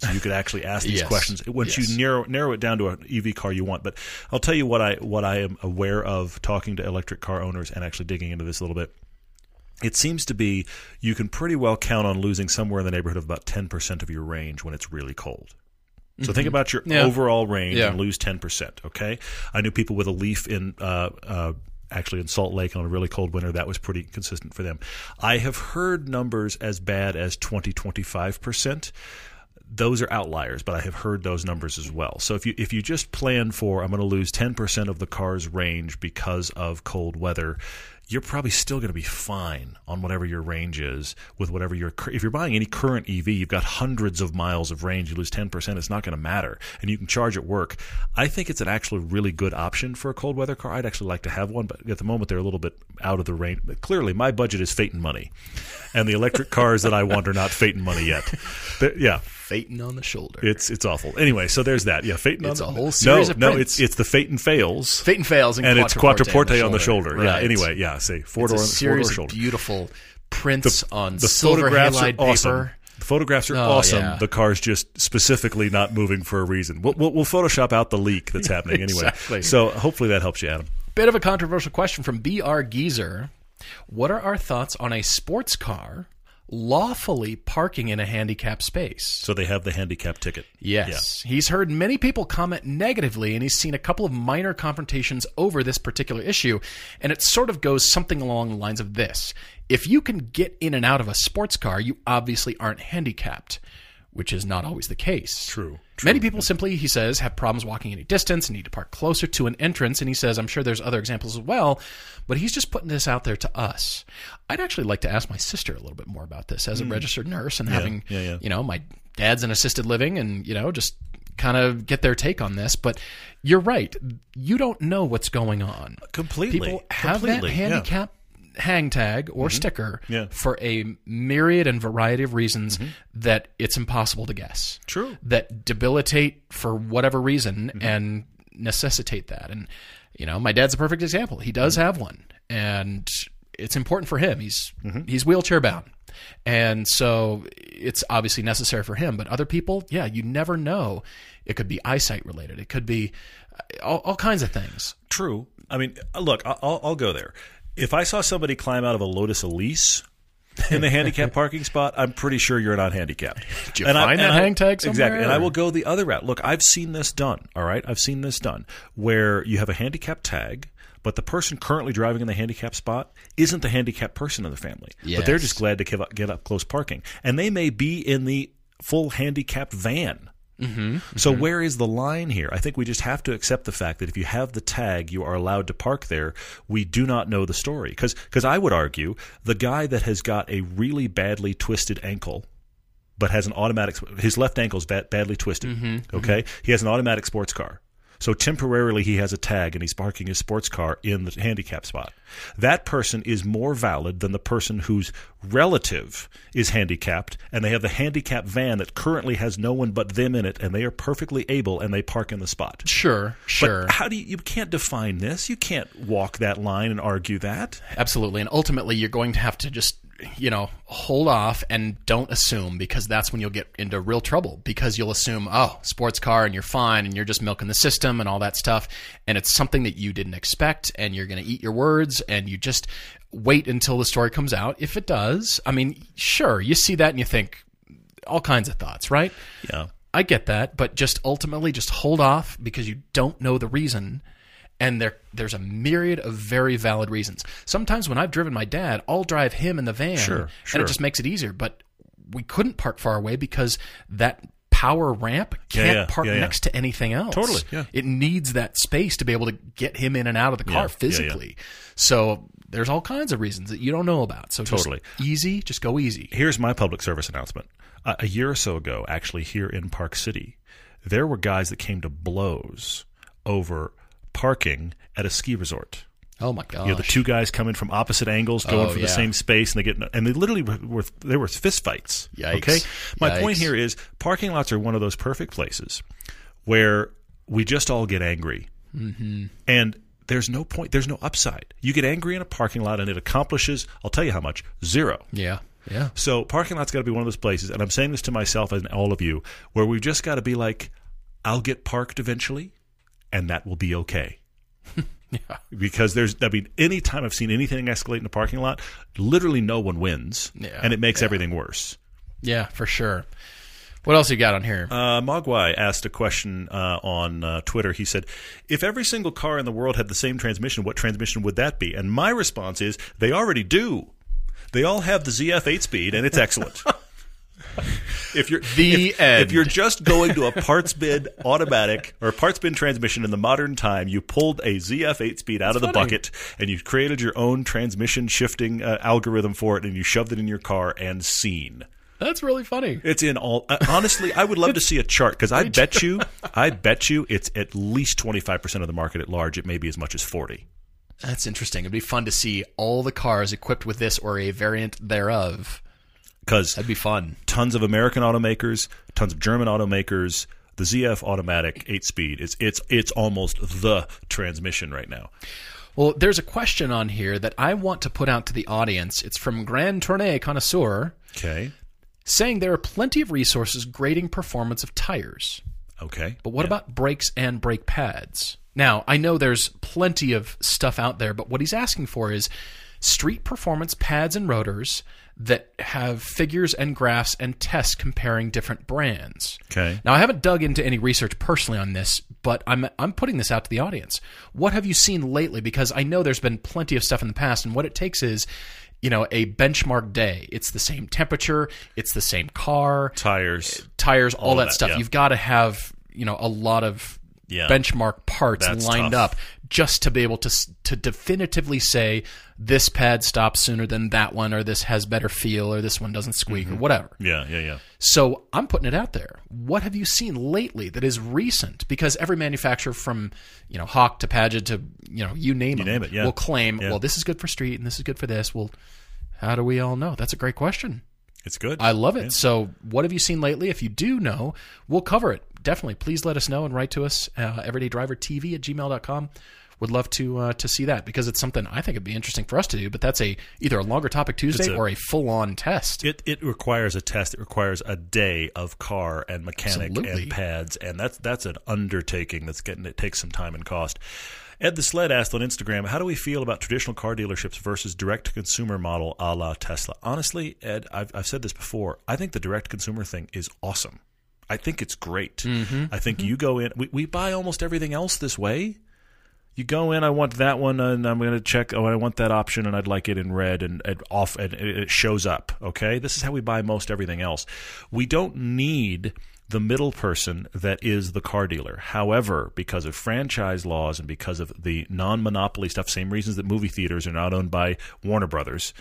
So you could actually ask these Yes. questions once Yes. you narrow narrow it down to an EV car you want. But I'll tell you what I what I am aware of talking to electric car owners and actually digging into this a little bit. It seems to be you can pretty well count on losing somewhere in the neighborhood of about ten percent of your range when it's really cold. So think about your Mm-hmm. Yeah. overall range Yeah. and lose ten percent. Okay, I knew people with a Leaf in. Uh, uh, Actually, in Salt Lake on a really cold winter, that was pretty consistent for them. I have heard numbers as bad as 20, 25% those are outliers, but I have heard those numbers as well. So if you if you just plan for I'm going to lose 10% of the car's range because of cold weather, you're probably still going to be fine on whatever your range is with whatever your if you're buying any current EV you've got hundreds of miles of range you lose 10% it's not going to matter. And you can charge at work. I think it's an actually really good option for a cold weather car. I'd actually like to have one but at the moment they're a little bit out of the range. But clearly my budget is fate and money and the electric cars that I want are not fate and money yet They're- yeah Phaeton on the shoulder. it's it's awful anyway so there's that yeah and It's on a the- whole series no of no prints. it's it's the and fails Phaeton fails and, and it's quattroporte on the shoulder. Yeah. Right. Anyway, yeah. Say four it's door, a four series door of shoulder. beautiful prints on The silver photographs are awesome. paper. The photographs are Oh, awesome. yeah. The car's just specifically not moving for a reason. We'll, we'll, we'll Photoshop out the leak that's happening anyway. Exactly. So hopefully that helps you, Adam. Bit of a controversial question from BR Geezer. What are our thoughts on a sports car lawfully parking in a handicapped space? So they have the handicap ticket. Yes. He's heard many people comment negatively, and he's seen a couple of minor confrontations over this particular issue. And it sort of goes something along the lines of this If you can get in and out of a sports car, you obviously aren't handicapped, which is not always the case. True, Many people simply, he says, have problems walking any distance and need to park closer to an entrance. And he says, I'm sure there's other examples as well, but he's just putting this out there to us. I'd actually like to ask my sister a little bit more about this as a registered nurse and having, Hmm. yeah, yeah. you know, my dad's in assisted living and, you know, just kind of get their take on this. But you're right. You don't know what's going on. Completely. People have Completely, that yeah. Hang tag or mm-hmm. sticker Yeah. for a myriad and variety of reasons mm-hmm. that it's impossible to guess True. that debilitate for whatever reason mm-hmm. and necessitate that. And you know, my dad's a perfect example. He does have one, and it's important for him. He's he's wheelchair bound, and so it's obviously necessary for him. But other people, yeah, you never know. It could be eyesight related. It could be uh, all, all kinds of things. True. I mean, uh, look, I'll, I'll go there. If I saw somebody climb out of a Lotus Elise in the handicap parking spot, I'm pretty sure you're not handicapped. Did you find that hang tag somewhere, Exactly. And I will go the other route. Look, I've seen this done. All right, I've seen this done where you have a handicap tag. But the person currently driving in the handicap spot isn't the handicapped person in the family. But they're just glad to give up, get up close parking. And they may be in the full handicapped van. Mm-hmm. So where is the line here? I think we just have to accept the fact that if you have the tag, you are allowed to park there. We do not know the story because I would argue the guy that has got a really badly twisted ankle. But has an automatic. His left ankle's bad, badly twisted. Mm-hmm. Okay, he has an automatic sports car. So temporarily he has a tag and he's parking his sports car in the handicap spot. That person is more valid than the person whose relative is handicapped and they have the handicap van that currently has no one but them in it and they are perfectly able and they park in the spot. Sure, sure. But how do you you can't define this? You can't walk that line and argue that. Absolutely. And ultimately, you're going to have to just, you know, hold off and don't assume because that's when you'll get into real trouble because you'll assume, oh, sports car and you're fine and you're just milking the system and all that stuff. And it's something that you didn't expect and you're going to eat your words and you just wait until the story comes out. If it does, I mean, sure, you see that and you think all kinds of thoughts, right? Yeah. I get that, but just ultimately just hold off because you don't know the reason. And there there's a myriad of very valid reasons. Sometimes when I've driven my dad, I'll drive him in the van Sure, and it just makes it easier. But we couldn't park far away because that power ramp can't yeah, park yeah, yeah. next to anything else. Totally, yeah. It needs that space to be able to get him in and out of the car Yeah, yeah, yeah. physically. So there's all kinds of reasons that you don't know about. So just Totally. easy, just go easy. Here's my public service announcement. Uh, a year or so ago, actually, here in Park City, there were guys that came to blows over parking at a ski resort. Oh my god! You know, the two guys coming from opposite angles, going Oh, for yeah. the same space, and they get and they literally were, there were fist fights. Yikes. Okay, my point here is parking lots are one of those perfect places where we just all get angry, mm-hmm. and there's no point, there's no upside. You get angry in a parking lot, and it accomplishes, I'll tell you how much, zero. yeah. Yeah. So parking lot's got to be one of those places, and I'm saying this to myself and all of you, where we've just got to be like, I'll get parked eventually, and that will be okay. Yeah. Because there's, I mean, any time I've seen anything escalate in a parking lot, literally no one wins, Yeah, and it makes everything worse. Yeah, for sure. What else you got on here? Uh, Mogwai asked a question uh, on uh, Twitter. He said, "If every single car in the world had the same transmission, what transmission would that be?" And my response is, "They already do. They all have the ZF 8-speed, and it's excellent." if you're The if, end. if you're just going to a parts bin automatic or a parts bin transmission in the modern time, you pulled a ZF eight speed out of the funny. bucket and you created your own transmission shifting uh, algorithm for it, and you shoved it in your car and seen. That's really funny. It's in all. Uh, honestly, I would love to see a chart because I bet you, I bet you, it's at least twenty five percent of the market at large. It may be as much as forty. That's interesting. It'd be fun to see all the cars equipped with this or a variant thereof. Because That'd be fun. tons of American automakers, tons of German automakers. The ZF automatic eight speed. It's it's it's almost the transmission right now. Well, there's a question on here that I want to put out to the audience. It's from Grand Tournee Connoisseur Okay. saying there are plenty of resources grading performance of tires. Okay. But what about brakes and brake pads? Now, I know there's plenty of stuff out there, but what he's asking for is street performance pads and rotors that have figures and graphs and tests comparing different brands. Okay. Now, I haven't dug into any research personally on this, but I'm I'm putting this out to the audience. What have you seen lately? Because I know there's been plenty of stuff in the past, and what it takes is, you know, a benchmark day. It's the same temperature, it's the same car, Tires. tires, all, of that, that, stuff. yeah. You've got to have you know a lot of Yeah. benchmark parts That's lined tough. up just to be able to to definitively say this pad stops sooner than that one, or this has better feel, or this one doesn't squeak, Mm-hmm. or whatever. Yeah. Yeah. Yeah. So I'm putting it out there. What have you seen lately that is recent? Because every manufacturer, from you know Hawk to Pagid to you know you name, you name it, yeah. will claim, Yeah. well, this is good for street and this is good for this. Well, how do we all know? That's a great question. It's good. I love it. So, what have you seen lately? If you do know, we'll cover it. Definitely. Please let us know and write to us, uh, everydaydrivertv at gmail.com. Would love to uh, to see that because it's something I think it'd be interesting for us to do. But that's a either a longer topic Tuesday a- or a full on test. It it requires a test. It requires a day of car and mechanic Absolutely. and pads, and that's that's an undertaking. That's getting it takes some time and cost. Ed the Sled asked on Instagram, "How do we feel about traditional car dealerships versus direct to consumer model a la Tesla?" Honestly, Ed, I've I've said this before. I think the direct consumer thing is awesome. I think it's great. Mm-hmm. I think you go in. We we buy almost everything else this way. You go in, I want that one, and I'm going to check. Oh, I want that option, and I'd like it in red, and, and off, and it shows up. Okay, this is how we buy most everything else. We don't need the middle person that is the car dealer. However, because of franchise laws and because of the non-monopoly stuff, same reasons that movie theaters are not owned by Warner Brothers,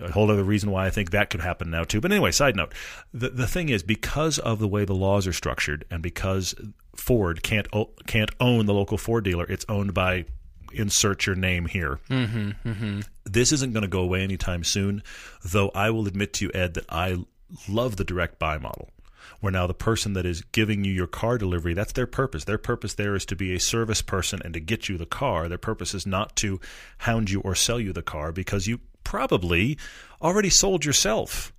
a whole other reason why I think that could happen now too. But anyway, side note: the the thing is because of the way the laws are structured, and because Ford can't o- can't own the local Ford dealer, it's owned by insert your name here. Mm-hmm, This isn't going to go away anytime soon. Though I will admit to you, Ed, that I love the direct buy model. Where now the person that is giving you your car delivery, that's their purpose. Their purpose there is to be a service person and to get you the car. Their purpose is not to hound you or sell you the car because you probably already sold yourself.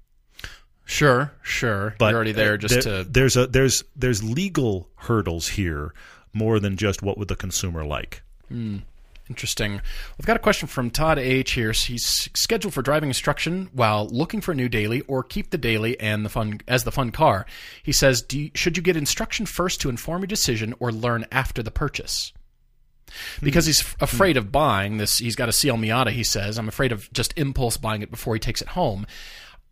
Sure, sure. But You're already there uh, just there- to. there's a there's there's legal hurdles here more than just what would the consumer like. Hmm. Interesting. We've got a question from Todd H. here. He's scheduled for driving instruction while looking for a new daily, or keep the daily and the fun as the fun car. He says, Do you, "Should you get instruction first to inform your decision, or learn after the purchase?" Because hmm. he's f- afraid of buying this. He's got a CL Miata. He says, "I'm afraid of just impulse buying it before he takes it home."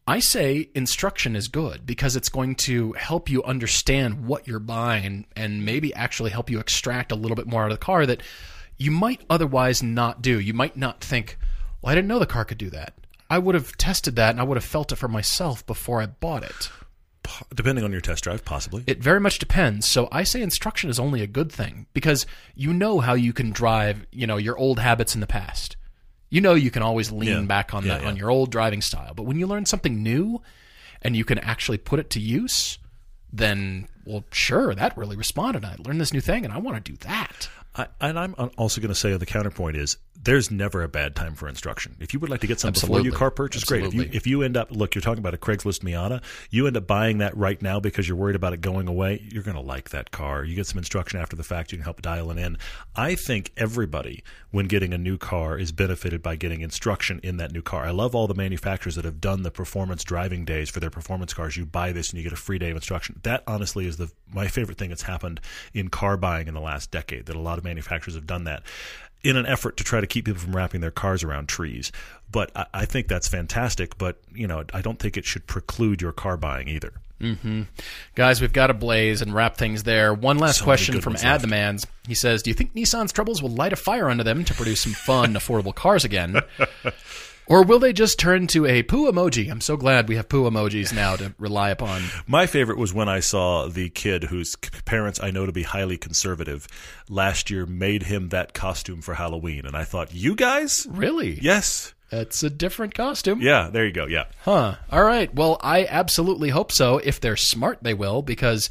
I say instruction is good because it's going to help you understand what you're buying and, and maybe actually help you extract a little bit more out of the car that you might otherwise not do. You might not think, well, I didn't know the car could do that. I would have tested that and I would have felt it for myself before I bought it. Depending on your test drive, possibly. It very much depends. So I say instruction is only a good thing because you know how you can drive, you know, your old habits in the past. You know you can always lean Yeah. back on Yeah, that yeah. on your old driving style. But when you learn something new and you can actually put it to use, then well, sure, that really responded. I learned this new thing and I want to do that. I, and I'm also going to say the counterpoint is there's never a bad time for instruction. If you would like to get some before Absolutely. your car purchase, great. If you if you end up look, you're talking about a Craigslist Miata, you end up buying that right now because you're worried about it going away. You're going to like that car. You get some instruction after the fact. You can help dial it in. I think everybody when getting a new car is benefited by getting instruction in that new car. I love all the manufacturers that have done the performance driving days for their performance cars. You buy this and you get a free day of instruction. That honestly is the my favorite thing that's happened in car buying in the last decade. That a lot of manufacturers have done that. In an effort to try to keep people from wrapping their cars around trees. But I, I think that's fantastic. But you know, I don't think it should preclude your car buying either. Mm-hmm. Guys, we've got to blaze and wrap things there. One last So question from ones Ad the Mans. He says, "Do you think Nissan's troubles will light a fire under them to produce some fun, affordable cars again?" Or will they just turn to a poo emoji? I'm so glad we have poo emojis now to rely upon. My favorite was when I saw the kid whose parents I know to be highly conservative last year made him that costume for Halloween, and I thought, you guys, Really? yes, That's a different costume. yeah, there you go, yeah. Huh. All right. Well, I absolutely hope so. If they're smart, they will because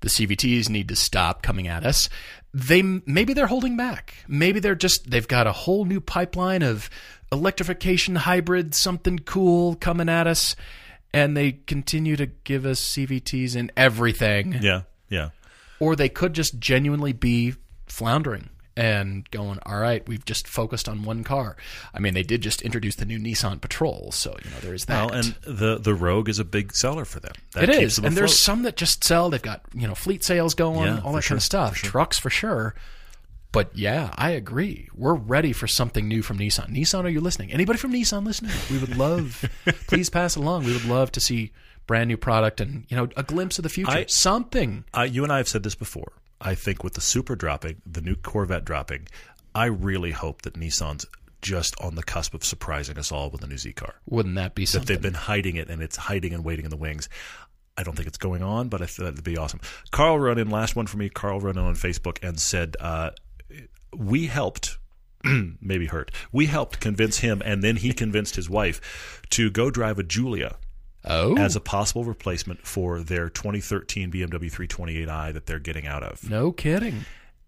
the CVTs need to stop coming at us. They maybe they're holding back. Maybe they're just they've got a whole new pipeline of electrification hybrid something cool coming at us and they continue to give us CVTs in everything. Yeah, yeah. Or they could just genuinely be floundering and going, all right, we've just focused on one car. I mean, they did just introduce the new Nissan Patrol, so you know there is that. Well, and the the Rogue is a big seller for them. That It is, them and there's some that just sell. They've got you know fleet sales going, Yeah, all for that kind of sure, stuff. Trucks for sure. But yeah, I agree. We're ready for something new from Nissan. Nissan, are you listening? Anybody from Nissan listening? We would love. please pass it along. We would love to see brand new product and you know a glimpse of the future. I- something. Uh, you and I have said this before. I think with the Supra dropping, the new Corvette dropping, I really hope that Nissan's just on the cusp of surprising us all with a new Z car. Wouldn't that be something? That they've been hiding it and it's hiding and waiting in the wings. I don't think it's going on, but I thought that'd be awesome. Carl wrote in last one for me. Carl wrote in on Facebook and said, uh, "We helped." maybe hurt. We helped convince him, and then he convinced his wife to go drive a Giulia oh, as a possible replacement for their 2013 BMW 328i that they're getting out of. no kidding.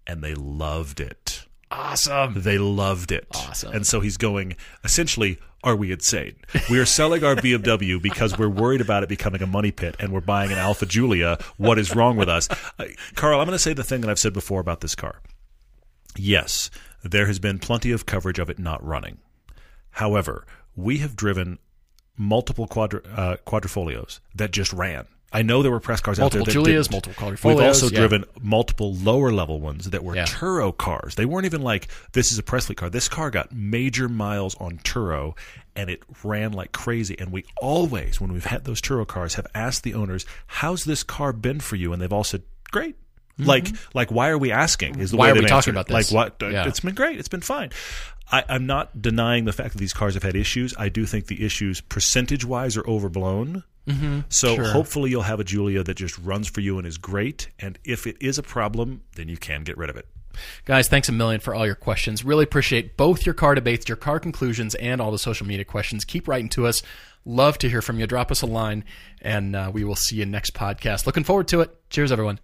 And they loved it. Awesome. They loved it. Awesome. And so he's going, essentially, are we insane? We are selling our BMW because we're worried about it becoming a money pit and we're buying an Alfa Giulia. What is wrong with us? Uh, Carl, I'm going to say the thing that I've said before about this car. Yes, there has been plenty of coverage of it not running. However, we have driven multiple quadri- uh, quadrifoglios that just ran. I know there were press cars Multiple out there that Giulias, didn't. multiple quadrifoglios, We've also yeah. driven multiple lower level ones that were Yeah. Turo cars. They weren't even like this is a Presley car. This car got major miles on Turo and it ran like crazy. And we always, when we've had those Turo cars, have asked the owners, "How's this car been for you?" And they've all said, "Great." Like, like, why are we asking? Is the Mm-hmm. Why way are we talking about this? Like, what? Yeah. It's been great. It's been fine. I, I'm not denying the fact that these cars have had issues. I do think the issues, percentage wise, are overblown. Mm-hmm. So Sure. hopefully you'll have a Giulia that just runs for you and is great. And if it is a problem, then you can get rid of it. Guys, thanks a million for all your questions. Really appreciate both your car debates, your car conclusions, and all the social media questions. Keep writing to us. Love to hear from you. Drop us a line, and uh, we will see you next podcast. Looking forward to it. Cheers, everyone.